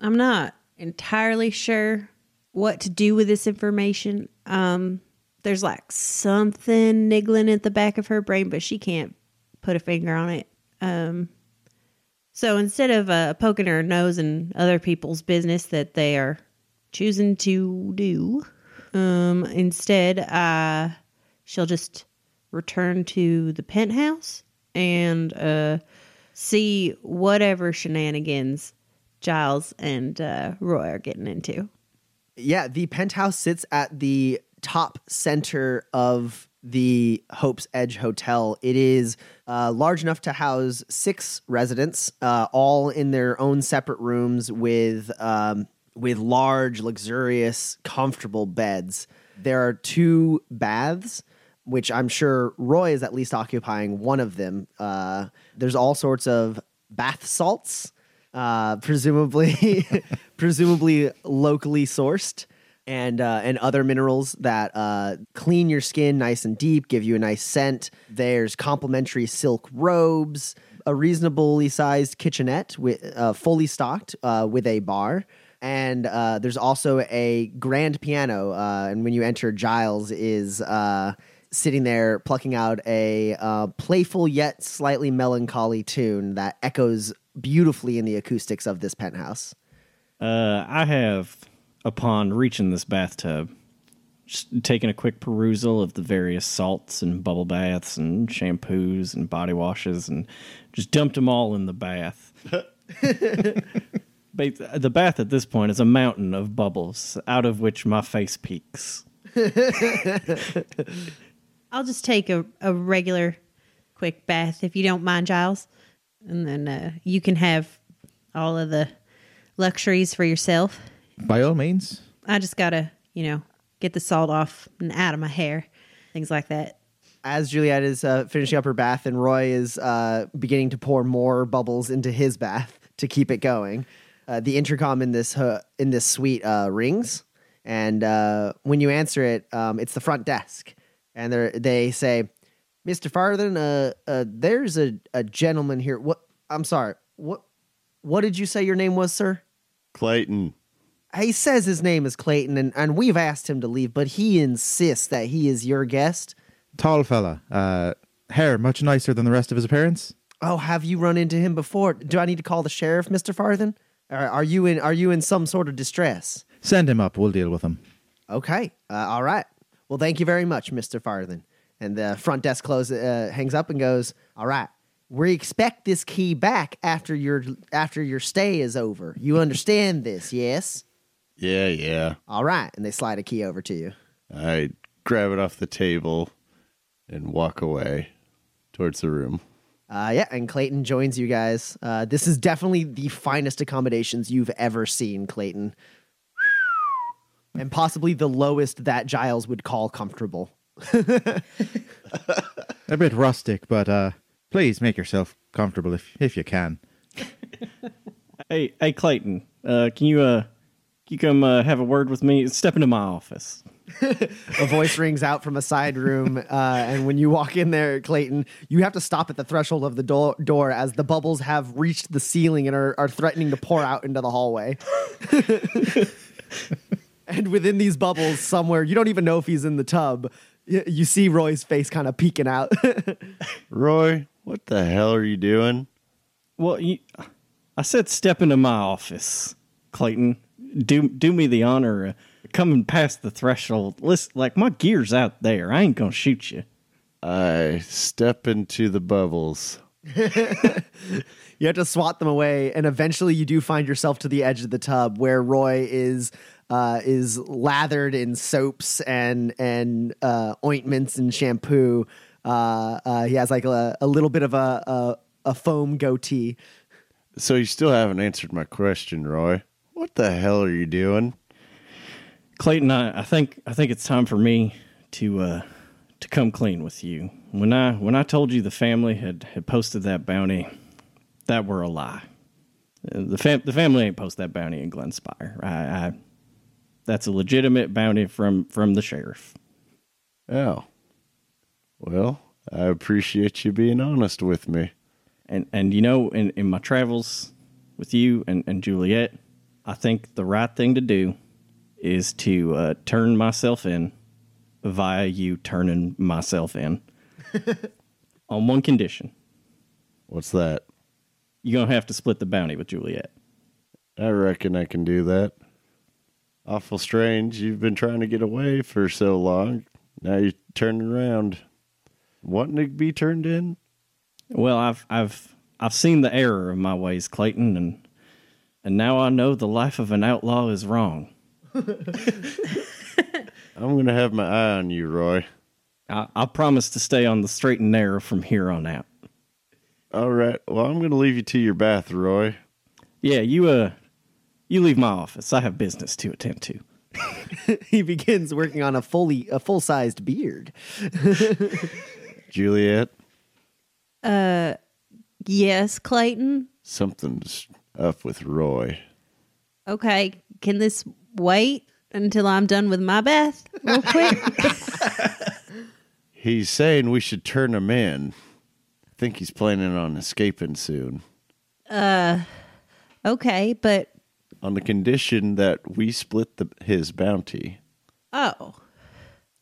I'm not entirely sure what to do with this information. Um, there's like something niggling at the back of her brain, but she can't put a finger on it. Um, so instead of uh, poking her nose in other people's business that they are choosing to do, um, instead, uh, she'll just return to the penthouse and uh, see whatever shenanigans Giles and uh, Roy are getting into. Yeah, the penthouse sits at the top center of the Hope's Edge Hotel. It is uh, large enough to house six residents, uh, all in their own separate rooms with um, with large, luxurious, comfortable beds. There are two baths, which I'm sure Roy is at least occupying one of them. Uh, there's all sorts of bath salts, uh, presumably presumably locally sourced and uh, and other minerals that uh, clean your skin nice and deep, give you a nice scent. There's complimentary silk robes, a reasonably sized kitchenette with uh, fully stocked uh, with a bar. And uh, there's also a grand piano. Uh, and when you enter, Giles is sitting there plucking out a uh, playful yet slightly melancholy tune that echoes beautifully in the acoustics of this penthouse. Uh, I have upon reaching this bathtub, taking a quick perusal of the various salts and bubble baths and shampoos and body washes and just dumped them all in the bath. the bath at this point is a mountain of bubbles out of which my face peeks. I'll just take a, a regular quick bath if you don't mind, Giles. And then uh, you can have all of the luxuries for yourself. By all means. I just gotta, you know, get the salt off and out of my hair, things like that. As Juliet is uh, finishing up her bath and Roy is uh, beginning to pour more bubbles into his bath to keep it going, uh, the intercom in this uh, in this suite uh, rings, and uh, when you answer it, um, it's the front desk, and they they say, "Mister Farthing, there's a, a gentleman here. What? I'm sorry. What? What did you say your name was, sir?" Clayton. he says his name is Clayton, and, and we've asked him to leave, but he insists that he is your guest. Tall fella. Uh, hair much nicer than the rest of his appearance. Oh, have you run into him before? Do I need to call the sheriff, Mister Farthing? Or are you in? Are you in some sort of distress? Send him up. We'll deal with him. Okay. Uh, all right. Well, thank you very much, Mister Farthing. And the front desk close uh, hangs up and goes. All right. We expect this key back after your after your stay is over. You understand this, yes? Yeah, yeah. All right. And they slide a key over to you. I grab it off the table and walk away towards the room. Uh, yeah, and Clayton joins you guys. Uh, this is definitely the finest accommodations you've ever seen, Clayton. And possibly the lowest that Giles would call comfortable. A bit rustic, but uh, please make yourself comfortable if if you can. Hey, hey, Clayton, uh, can you uh, can you come uh, have a word with me? Step into my office. a voice rings out from a side room, uh, and when you walk in there, Clayton, you have to stop at the threshold of the do- door as the bubbles have reached the ceiling and are, are threatening to pour out into the hallway. and within these bubbles, somewhere you don't even know if he's in the tub. You see Roy's face kind of peeking out. Roy, what the hell are you doing? Well, you, I said step into my office, Clayton. Do do me the honor of coming past the threshold. Listen, like my gear's out there. I ain't gonna shoot you. I step into the bubbles. You have to swat them away, and eventually you do find yourself to the edge of the tub where Roy is uh, is lathered in soaps and and uh, ointments and shampoo. Uh, uh, he has like a, a little bit of a, a a foam goatee. So you still haven't answered my question, Roy. What the hell are you doing? Clayton, I, I think I think it's time for me to uh, to come clean with you. When I when I told you the family had, had posted that bounty, that were a lie. Uh, The fam- the family ain't post that bounty in Glenspire. I, I that's a legitimate bounty from from the sheriff. Oh. Well, I appreciate you being honest with me. And and you know, in, in my travels with you and, and Juliet, I think the right thing to do is to uh, turn myself in via you turning myself in on one condition. What's that? You're gonna have to split the bounty with Juliet. I reckon I can do that. Awful strange. You've been trying to get away for so long. Now you're turning around. Wanting to be turned in? Well, I've I've I've seen the error of my ways, Clayton, and and now I know the life of an outlaw is wrong. I'm going to have my eye on you, Roy. I, I promise to stay on the straight and narrow from here on out. All right. Well, I'm going to leave you to your bath, Roy. Yeah, you uh, you leave my office. I have business to attend to. he begins working on a fully a full sized beard. Juliet, Uh, Yes, Clayton. something's up with Roy. Okay, can this wait until I'm done with my bath real quick? He's saying we should turn him in. I think he's planning on escaping soon. Uh, okay, but On the condition that we split the, his bounty. oh.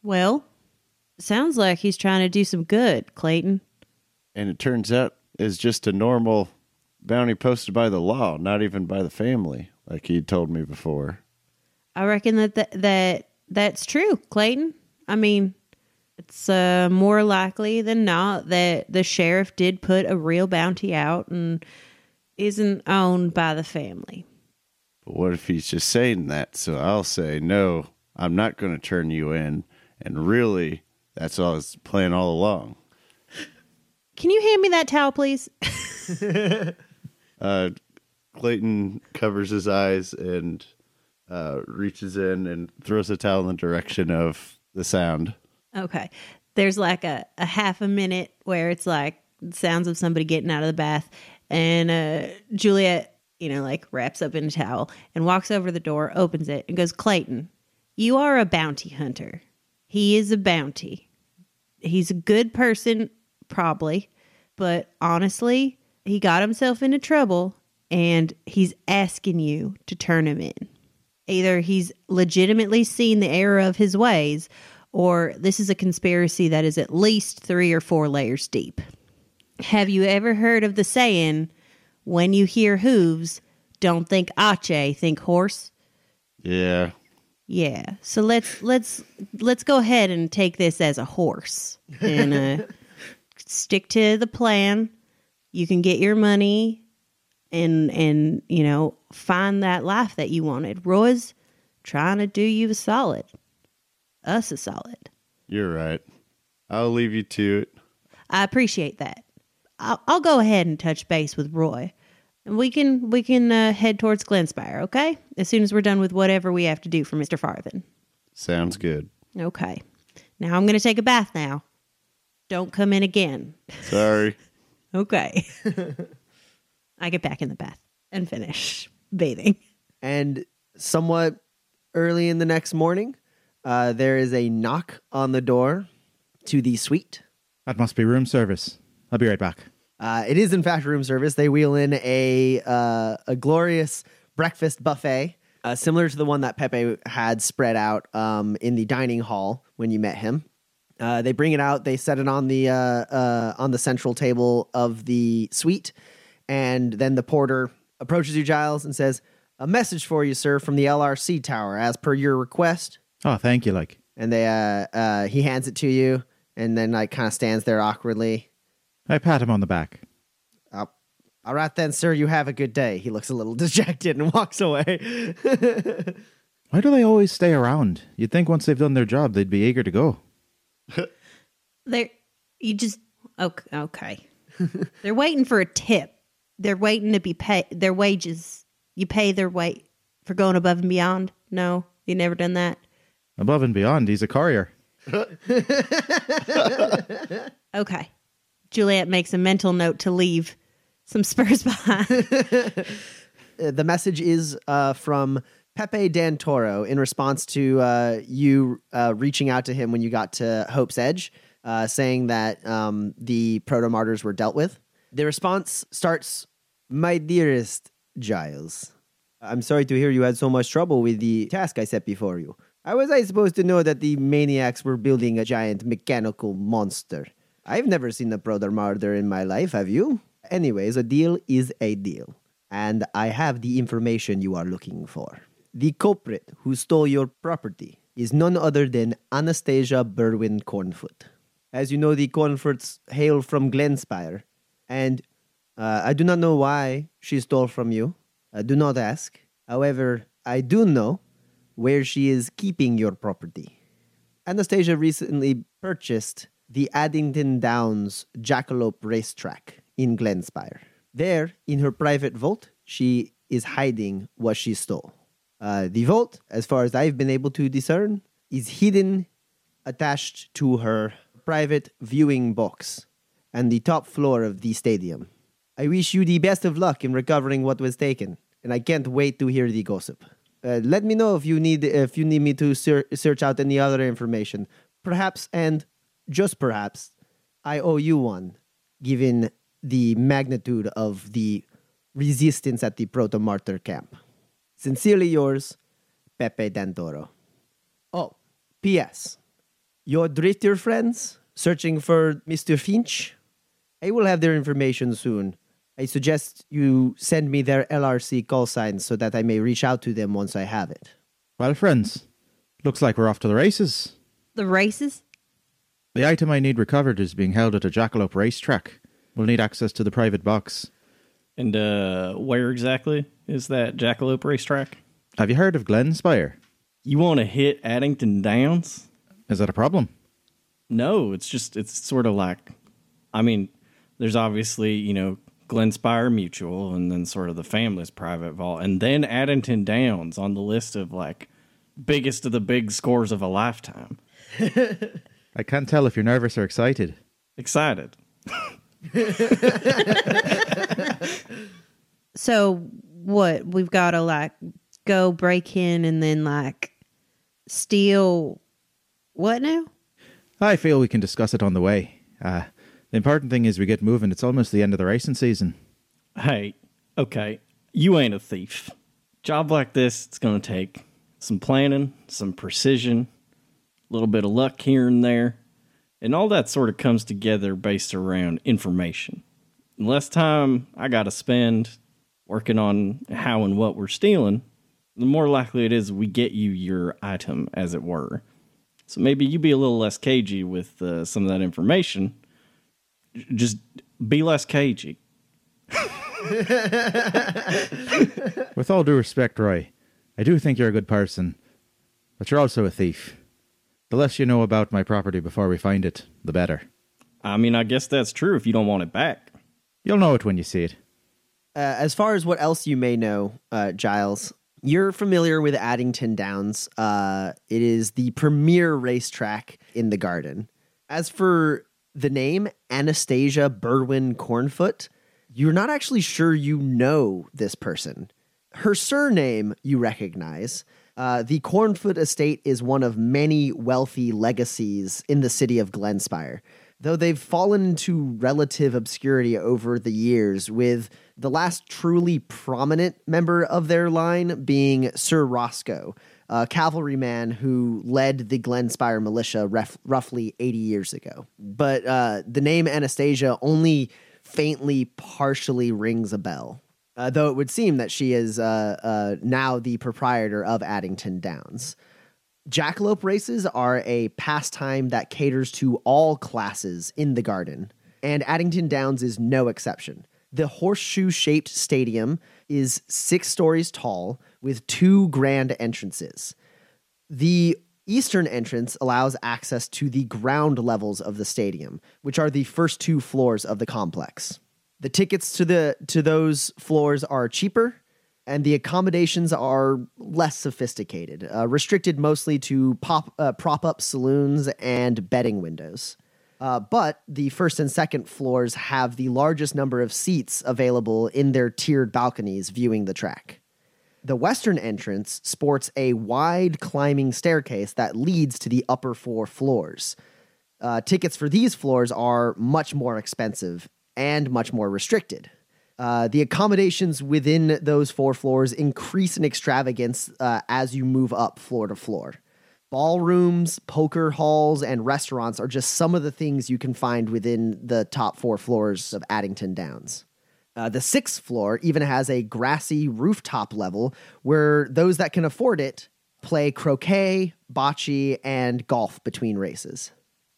Well, sounds like he's trying to do some good, Clayton. And it turns out is just a normal bounty posted by the law, not even by the family, like he told me before. I reckon that that, that that's true, Clayton. I mean, it's uh, more likely than not that the sheriff did put a real bounty out and isn't owned by the family. But what if he's just saying that? So I'll say, no, I'm not going to turn you in. And really, that's all his plan all along. Can you hand me that towel, please? Uh, Clayton covers his eyes and uh, reaches in and throws a towel in the direction of the sound. Okay. There's like a, a half a minute where it's like sounds of somebody getting out of the bath. And uh, Juliet, you know, like wraps up in a towel and walks over the door, opens it, and goes, Clayton, you are a bounty hunter. He is a bounty. He's a good person, probably. But honestly, he got himself into trouble and he's asking you to turn him in. Either he's legitimately seen the error of his ways, or this is a conspiracy that is at least three or four layers deep. Have you ever heard of the saying, when you hear hooves, don't think ache, think horse? Yeah. Yeah. So let's let's let's go ahead and take this as a horse and uh, stick to the plan. You can get your money and and you know find that life that you wanted. Roy's trying to do you a solid, us a solid. You're right. I'll leave you to it. I appreciate that. I'll, I'll go ahead and touch base with Roy, and we can we can uh, head towards Glenspire. Okay, as soon as we're done with whatever we have to do for Mister Farthing. Sounds good. Okay. Now I'm going to take a bath now. Don't come in again. Sorry. Okay. I get back in the bath and finish bathing. And somewhat early in the next morning, uh, there is a knock on the door to the suite. That must be room service. I'll be right back. Uh, it is in fact room service. They wheel in a uh, a glorious breakfast buffet, uh, similar to the one that Pepe had spread out um, in the dining hall when you met him. Uh, they bring it out. They set it on the uh, uh, on the central table of the suite, and then the porter approaches you, Giles, and says, "A message for you, sir, from the LRC tower, as per your request." Oh, thank you, like. And they uh, uh, he hands it to you, and then like kind of stands there awkwardly. I pat him on the back. Oh, all right then, sir. You have a good day. He looks a little dejected and walks away. Why do they always stay around? You'd think once they've done their job, they'd be eager to go. They're you just okay. okay. They're waiting for a tip. They're waiting to be paid. Their wages. You pay their weight for going above and beyond. No, you never done that. Above and beyond, he's a courier. Okay. Juliet makes a mental note to leave some spurs behind. The message is uh, from Pepe Dantoro in response to uh, you uh, reaching out to him when you got to Hope's Edge, uh, saying that um, the proto martyrs were dealt with. The response starts My dearest Giles, I'm sorry to hear you had so much trouble with the task I set before you. How was I supposed to know that the maniacs were building a giant mechanical monster? I've never seen a proto martyr in my life, have you? Anyways, a deal is a deal and I have the information you are looking for. The culprit who stole your property is none other than Anastasia Berwin Cornfoot. As you know, the Cornfoots hail from Glenspire, and uh, I do not know why she stole from you. I do not ask. However, I do know where she is keeping your property. Anastasia recently purchased the Addington Downs Jackalope Racetrack in Glenspire. There, in her private vault, she is hiding what she stole. Uh, the vault, as far as I've been able to discern, is hidden attached to her private viewing box and the top floor of the stadium. I wish you the best of luck in recovering what was taken, and I can't wait to hear the gossip. Uh, let me know if you need if you need me to ser- search out any other information. Perhaps, and just perhaps, I owe you one, given the magnitude of the resistance at the Proto Martyr camp. Sincerely yours, Pepe Dantoro. Oh, P.S. Your drifter friends searching for Mr. Finch? I will have their information soon. I suggest you send me their LRC call signs so that I may reach out to them once I have it. Well, friends, looks like we're off to the races. the races? The item I need recovered is being held at a jackalope racetrack. We'll need access to the private box. And uh, where exactly is that Jackalope racetrack? Have you heard of Glenspire? You want to hit Addington Downs? Is that a problem? No, it's just it's sort of like, I mean, there's obviously you know Glenspire Mutual, and then sort of the family's private vault, and then Addington Downs on the list of like biggest of the big scores of a lifetime. I can't tell if you're nervous or excited. Excited. So what? We've got to like go break in and then like steal what now? I feel we can discuss it on the way. Uh, the important thing is we get moving. It's almost the end of the racing season. Hey, okay, you ain't a thief. Job like this, it's going to take some planning, some precision, a little bit of luck here and there, and all that sort of comes together based around information. The less time I got to spend working on how and what we're stealing, the more likely it is we get you your item, as it were. So maybe you be a little less cagey with uh, some of that information. Just be less cagey. With all due respect, Roy, I do think you're a good person, but you're also a thief. The less you know about my property before we find it, the better. I mean, I guess that's true if you don't want it back. You'll know it when you see it. Uh, as far as what else you may know, uh, Giles, you're familiar with Addington Downs. Uh, it is the premier racetrack in the garden. As for the name Anastasia Berwin Cornfoot, you're not actually sure you know this person. Her surname you recognize, Uh, the Cornfoot estate is one of many wealthy legacies in the city of Glenspire, though they've fallen into relative obscurity over the years, with the last truly prominent member of their line being Sir Roscoe, a cavalryman who led the Glenspire militia ref- roughly 80 years ago. But uh, the name Anastasia only faintly, partially rings a bell. Uh, though it would seem that she is uh, uh, now the proprietor of Addington Downs. Jackalope races are a pastime that caters to all classes in the garden, and Addington Downs is no exception. The horseshoe shaped stadium is six stories tall with two grand entrances. The eastern entrance allows access to the ground levels of the stadium, which are the first two floors of the complex. The tickets to the to those floors are cheaper and the accommodations are less sophisticated, uh, restricted mostly to pop uh, prop up saloons and betting windows. Uh, but the first and second floors have the largest number of seats available in their tiered balconies viewing the track. The western entrance sports a wide climbing staircase that leads to the upper four floors. Uh, tickets for these floors are much more expensive and much more restricted. Uh, the accommodations within those four floors increase in extravagance uh, as you move up floor to floor. Ballrooms, poker halls, and restaurants are just some of the things you can find within the top four floors of Addington Downs. Uh, the sixth floor even has a grassy rooftop level where those that can afford it play croquet, bocce, and golf between races.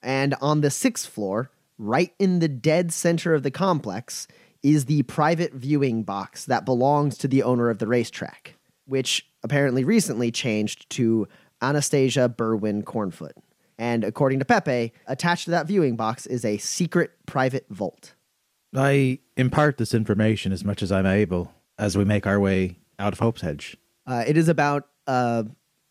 And on the sixth floor, right in the dead center of the complex, is the private viewing box that belongs to the owner of the racetrack, which apparently recently changed to Anastasia Berwin Cornfoot. And according to Pepe, attached to that viewing box is a secret private vault. I impart this information as much as I'm able as we make our way out of Hope's Edge. Uh, it is about uh,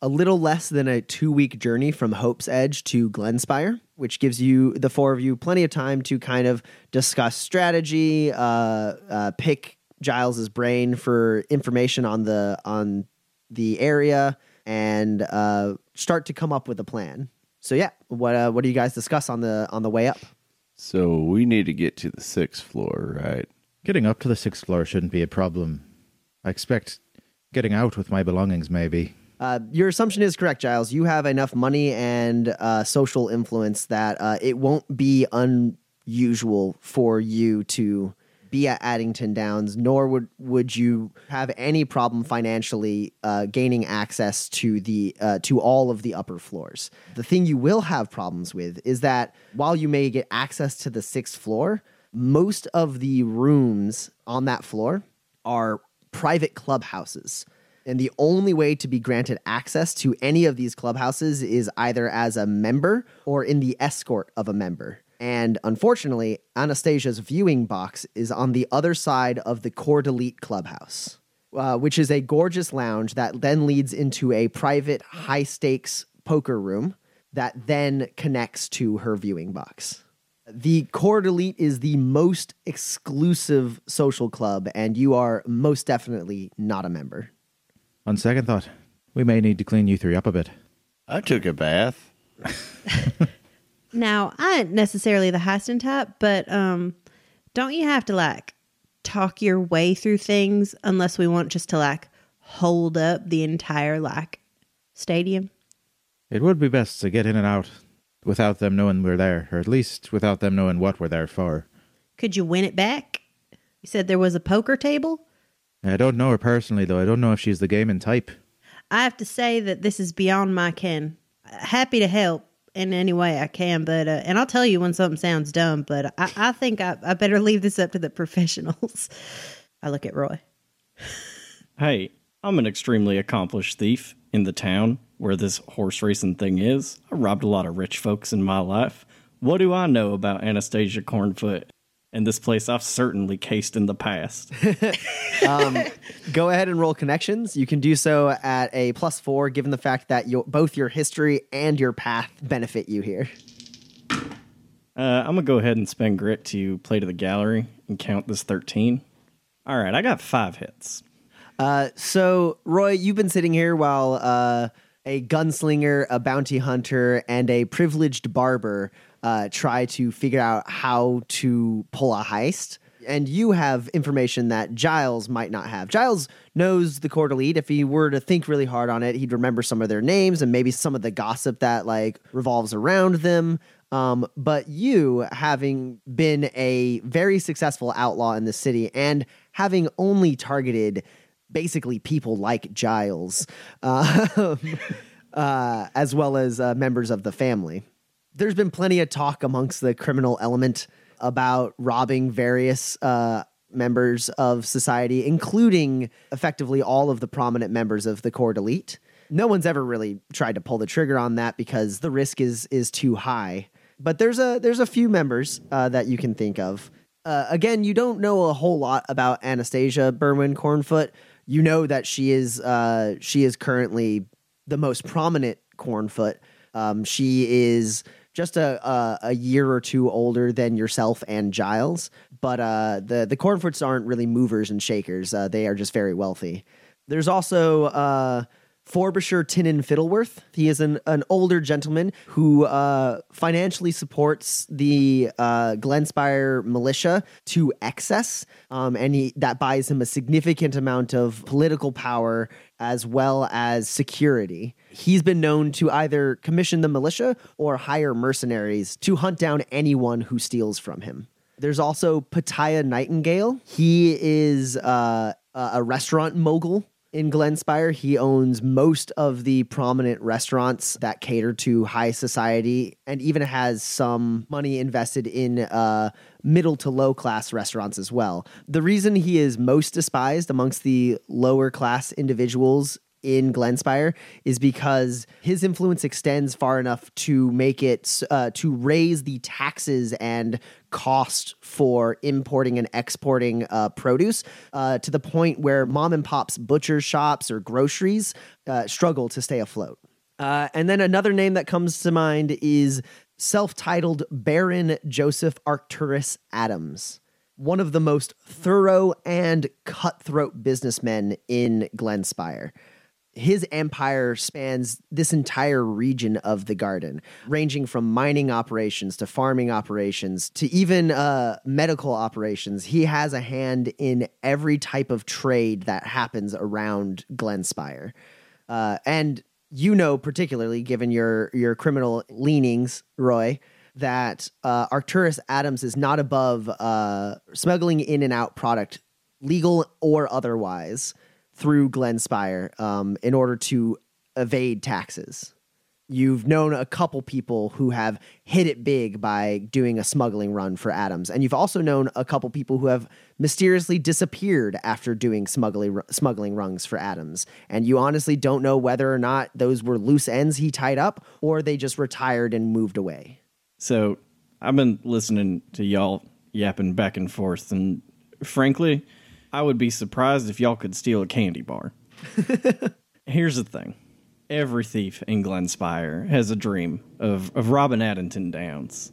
a little less than a two week journey from Hope's Edge to Glenspire, which gives you, the four of you, plenty of time to kind of discuss strategy, uh, uh, pick Giles's brain for information on the on the area, and uh, start to come up with a plan. So yeah, what uh, what do you guys discuss on the on the way up? So we need to get to the sixth floor, right? Getting up to the sixth floor shouldn't be a problem. I expect getting out with my belongings, maybe. Uh, your assumption is correct, Giles. You have enough money and uh, social influence that uh, it won't be unusual for you to be at Addington Downs, nor would would you have any problem financially uh, gaining access to the uh, to all of the upper floors. The thing you will have problems with is that while you may get access to the sixth floor, most of the rooms on that floor are private clubhouses. And the only way to be granted access to any of these clubhouses is either as a member or in the escort of a member. And unfortunately, Anastasia's viewing box is on the other side of the Coeur d'Elite clubhouse, uh, which is a gorgeous lounge that then leads into a private high stakes poker room that then connects to her viewing box. The Coeur d'Elite is the most exclusive social club, and you are most definitely not a member. On second thought, we may need to clean you three up a bit. I took a bath. Now, I ain't necessarily the Heiston type, but um, don't you have to like talk your way through things unless we want just to like hold up the entire like stadium? It would be best to get in and out without them knowing we're there, or at least without them knowing what we're there for. Could you win it back? You said there was a poker table. I don't know her personally, though. I don't know if she's the gaming type. I have to say that this is beyond my ken. Happy to help in any way I can, but uh, and I'll tell you when something sounds dumb, but I, I think I, I better leave this up to the professionals. I look at Roy. Hey, I'm an extremely accomplished thief in the town where this horse racing thing is. I robbed a lot of rich folks in my life. What do I know about Anastasia Cornfoot? And this place I've certainly cased in the past. Go ahead and roll connections. You can do so at a plus four, given the fact that your, both your history and your path benefit you here. Uh, I'm gonna go ahead and spend grit to play to the gallery and count this 13. All right, I got five hits. Uh, so, Roy, you've been sitting here while uh, a gunslinger, a bounty hunter, and a privileged barber uh, try to figure out how to pull a heist. And you have information that Giles might not have. Giles knows the Coeur d'Elite. If he were to think really hard on it, he'd remember some of their names and maybe some of the gossip that like revolves around them. Um, but you, having been a very successful outlaw in the city and having only targeted basically people like Giles, uh, uh, as well as uh, members of the family. There's been plenty of talk amongst the criminal element about robbing various uh, members of society, including effectively all of the prominent members of the Coeur elite. No one's ever really tried to pull the trigger on that because the risk is is too high. But there's a there's a few members uh, that you can think of. Uh, again, you don't know a whole lot about Anastasia Berwin Cornfoot. You know that she is uh, she is currently the most prominent Cornfoot. Um, she is just a, a, a year or two older than yourself and Giles, but uh, the the Cornfoots aren't really movers and shakers. Uh, they are just very wealthy. There's also uh, Frobisher Tinnan Fiddleworth. He is an, an older gentleman who uh, financially supports the uh, Glenspire militia to excess, um, and he, that buys him a significant amount of political power as well as security. He's been known to either commission the militia or hire mercenaries to hunt down anyone who steals from him. There's also Pataya Nightingale. He is uh, a restaurant mogul in Glenspire. He owns most of the prominent restaurants that cater to high society and even has some money invested in uh, middle to low class restaurants as well. The reason he is most despised amongst the lower class individuals in Glenspire is because his influence extends far enough to make it uh, to raise the taxes and cost for importing and exporting uh, produce uh, to the point where mom and pop's butcher shops or groceries uh, struggle to stay afloat. Uh, and then another name that comes to mind is self titled Baron Joseph Arcturus Adams, one of the most thorough and cutthroat businessmen in Glenspire his empire spans this entire region of the garden, ranging from mining operations to farming operations to even uh, medical operations. He has a hand in every type of trade that happens around Glenspire. Uh, and you know, particularly given your your criminal leanings, Roy, that uh, Arcturus Adams is not above uh, smuggling in and out product, legal or otherwise through Glenspire um, in order to evade taxes. You've known a couple people who have hit it big by doing a smuggling run for Adams, and you've also known a couple people who have mysteriously disappeared after doing smuggling smuggling runs for Adams. And you honestly don't know whether or not those were loose ends he tied up, or they just retired and moved away. So I've been listening to y'all yapping back and forth, and frankly, I would be surprised if y'all could steal a candy bar. Here's the thing every thief in Glenspire has a dream of, of robbing Addington Downs.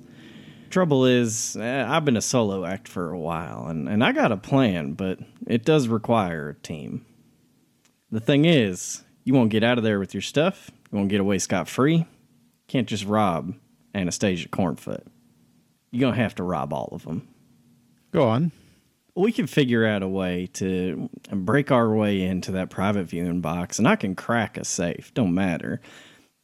Trouble is, eh, I've been a solo act for a while, and, and I got a plan, but it does require a team. The thing is, you won't get out of there with your stuff, you won't get away scot free. Can't just rob Anastasia Cornfoot. You're going to have to rob all of them. Go on. We can figure out a way to break our way into that private viewing box, and I can crack a safe. Don't matter.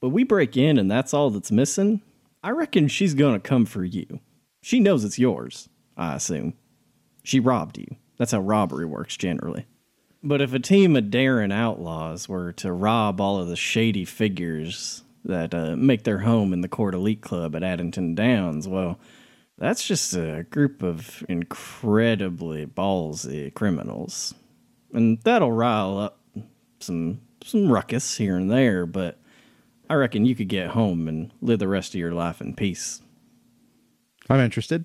But we break in, and that's all that's missing. I reckon she's gonna come for you. She knows it's yours, I assume. She robbed you. That's how robbery works generally. But if a team of daring outlaws were to rob all of the shady figures that uh, make their home in the Coeur d'Elite Club at Addington Downs, well, that's just a group of incredibly ballsy criminals. And that'll rile up some some ruckus here and there, but I reckon you could get home and live the rest of your life in peace. I'm interested.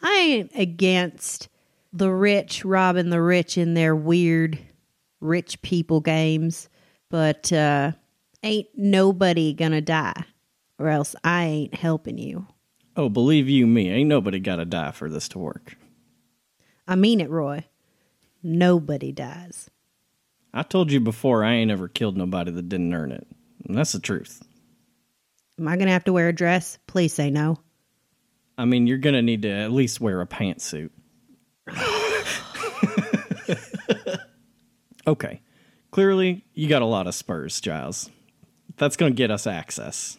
I ain't against the rich robbing the rich in their weird rich people games, but uh, ain't nobody gonna die, or else I ain't helping you. Oh, believe you me, ain't nobody got to die for this to work. I mean it, Roy. Nobody dies. I told you before I ain't ever killed nobody that didn't earn it. And that's the truth. Am I going to have to wear a dress? Please say no. I mean, you're going to need to at least wear a pantsuit. okay. Clearly, you got a lot of spurs, Giles. That's going to get us access.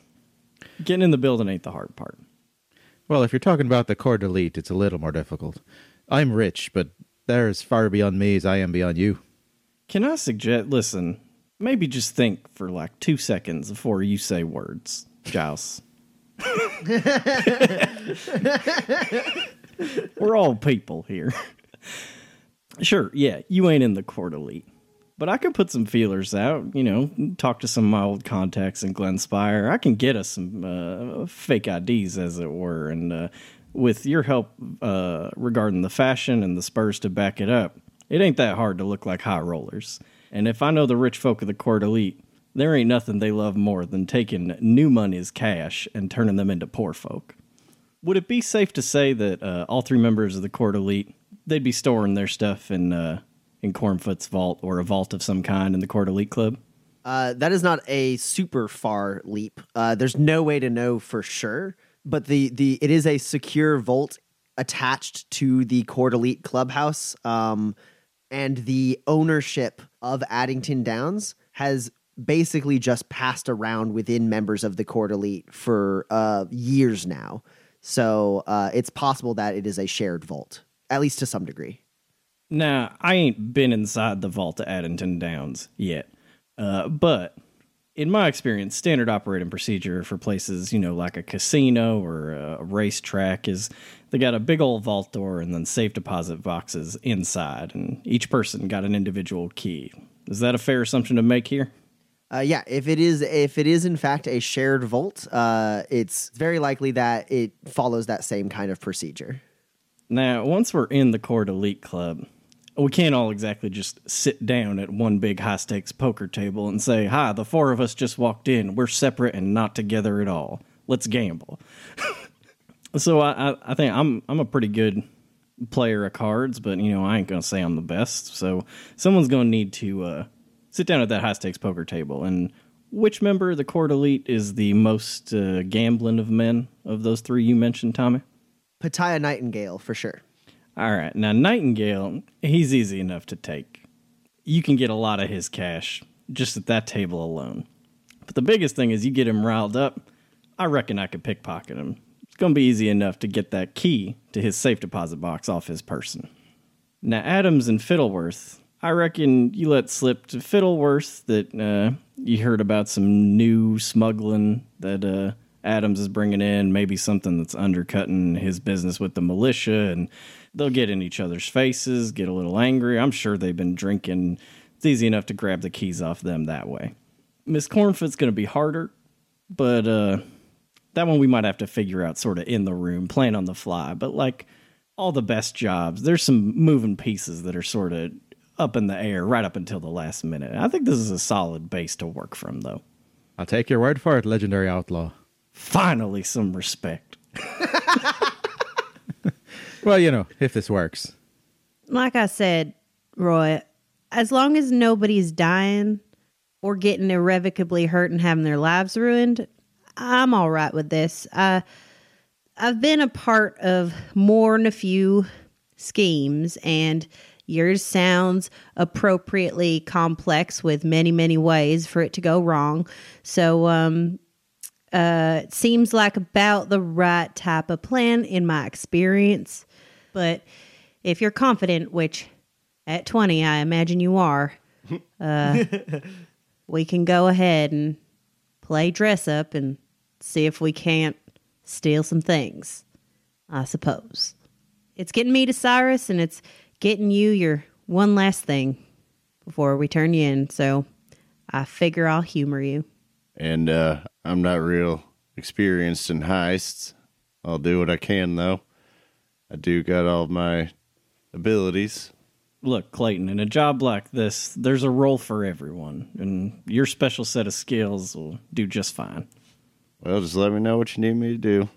Getting in the building ain't the hard part. Well, if you're talking about the Coeur d'Elite, it's a little more difficult. I'm rich, but they're as far beyond me as I am beyond you. Can I suggest, listen, maybe just think for like two seconds before you say words, Giles. We're all people here. Sure, yeah, you ain't in the Coeur d'Elite. But I could put some feelers out, you know, talk to some of my old contacts in Glenspire. I can get us some uh, fake IDs, as it were. And uh, with your help uh, regarding the fashion and the spurs to back it up, it ain't that hard to look like high rollers. And if I know the rich folk of the Coeur d'Elite, there ain't nothing they love more than taking new money as cash and turning them into poor folk. Would it be safe to say that uh, all three members of the Coeur d'Elite they'd be storing their stuff in uh, in Cornfoot's vault or a vault of some kind in the Coeur d'Elite club? Uh, that is not a super far leap. Uh, there's no way to know for sure, but the the it is a secure vault attached to the Coeur d'Elite clubhouse, um, and the ownership of Addington Downs has basically just passed around within members of the Coeur d'Elite for uh, years now. So uh, it's possible that it is a shared vault, at least to some degree. Now, I ain't been inside the vault at Addington Downs yet, uh, but in my experience, standard operating procedure for places, you know, like a casino or a racetrack is they got a big old vault door and then safe deposit boxes inside, and each person got an individual key. Is that a fair assumption to make here? Uh, yeah, if it is if it is in fact a shared vault, uh, it's very likely that it follows that same kind of procedure. Now, once we're in the Coeur d'Elite Club, we can't all exactly just sit down at one big high stakes poker table and say, Hi, the four of us just walked in. We're separate and not together at all. Let's gamble. so I, I, I, think I'm I'm a pretty good player of cards, but you know, I ain't gonna say I'm the best. So someone's gonna need to uh, sit down at that high stakes poker table. And which member of the Coeur d'Elite is the most uh, gambling of men of those three you mentioned, Tommy? Pataya Nightingale for sure. All right. Now, Nightingale, he's easy enough to take. You can get a lot of his cash just at that table alone. But the biggest thing is you get him riled up. I reckon I could pickpocket him. It's going to be easy enough to get that key to his safe deposit box off his person. Now, Adams and Fiddleworth, I reckon you let slip to Fiddleworth that uh, you heard about some new smuggling that uh, Adams is bringing in, maybe something that's undercutting his business with the militia, and they'll get in each other's faces, get a little angry. I'm sure they've been drinking. It's easy enough to grab the keys off them that way. Miss Cornfoot's going to be harder, but uh, that one we might have to figure out sort of in the room, plan on the fly. But like all the best jobs, there's some moving pieces that are sort of up in the air right up until the last minute. I think this is a solid base to work from, though. I'll take your word for it, legendary outlaw. Finally, some respect. Well, you know, if this works. Like I said, Roy, as long as nobody's dying or getting irrevocably hurt and having their lives ruined, I'm all right with this. Uh, I've been a part of more than a few schemes, and yours sounds appropriately complex with many, many ways for it to go wrong. So, um, uh, it seems like about the right type of plan in my experience. But if you're confident, which at 20, I imagine you are, uh, we can go ahead and play dress up and see if we can't steal some things, I suppose. It's getting me to Cyrus and it's getting you your one last thing before we turn you in. So I figure I'll humor you. And uh, I'm not real experienced in heists. I'll do what I can, though. I do got all my abilities. Look, Clayton, in a job like this, there's a role for everyone, and your special set of skills will do just fine. Well, just let me know what you need me to do.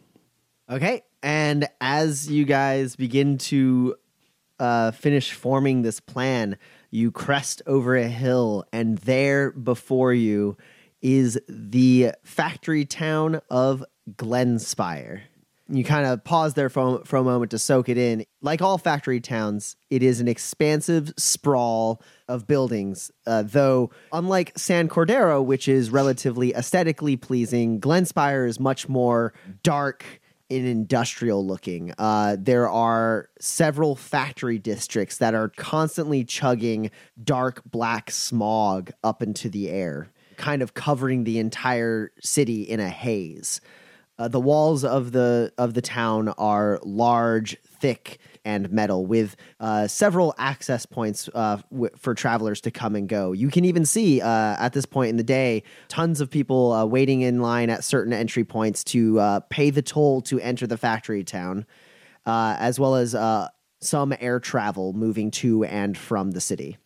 Okay, and as you guys begin to uh, finish forming this plan, You crest over a hill, and there before you is the factory town of Glenspire. You kind of pause there for, for a moment to soak it in. Like all factory towns, it is an expansive sprawl of buildings. Uh, though, unlike San Cordero, which is relatively aesthetically pleasing, Glenspire is much more dark and industrial looking. Uh, there are several factory districts that are constantly chugging dark black smog up into the air, kind of covering the entire city in a haze. Uh, the walls of the of the town are large, thick, and metal, with uh, several access points uh, w- for travelers to come and go. You can even see uh, at this point in the day tons of people uh, waiting in line at certain entry points to uh, pay the toll to enter the factory town, as well as some air travel moving to and from the city.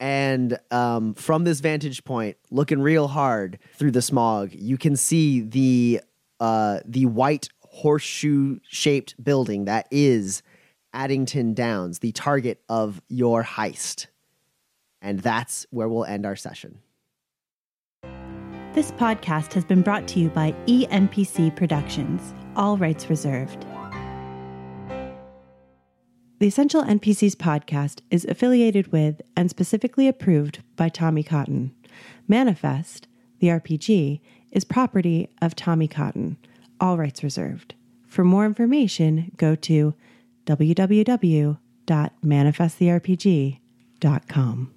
And um, from this vantage point, looking real hard through the smog, you can see the uh, the white horseshoe shaped building that is Addington Downs, the target of your heist. And that's where we'll end our session. This podcast has been brought to you by ENPC Productions, all rights reserved. The Essential NPCs podcast is affiliated with and specifically approved by Tommy Cotton. Manifest, the RPG, is property of Tommy Cotton, all rights reserved. For more information, go to www.manifesttherepg.com.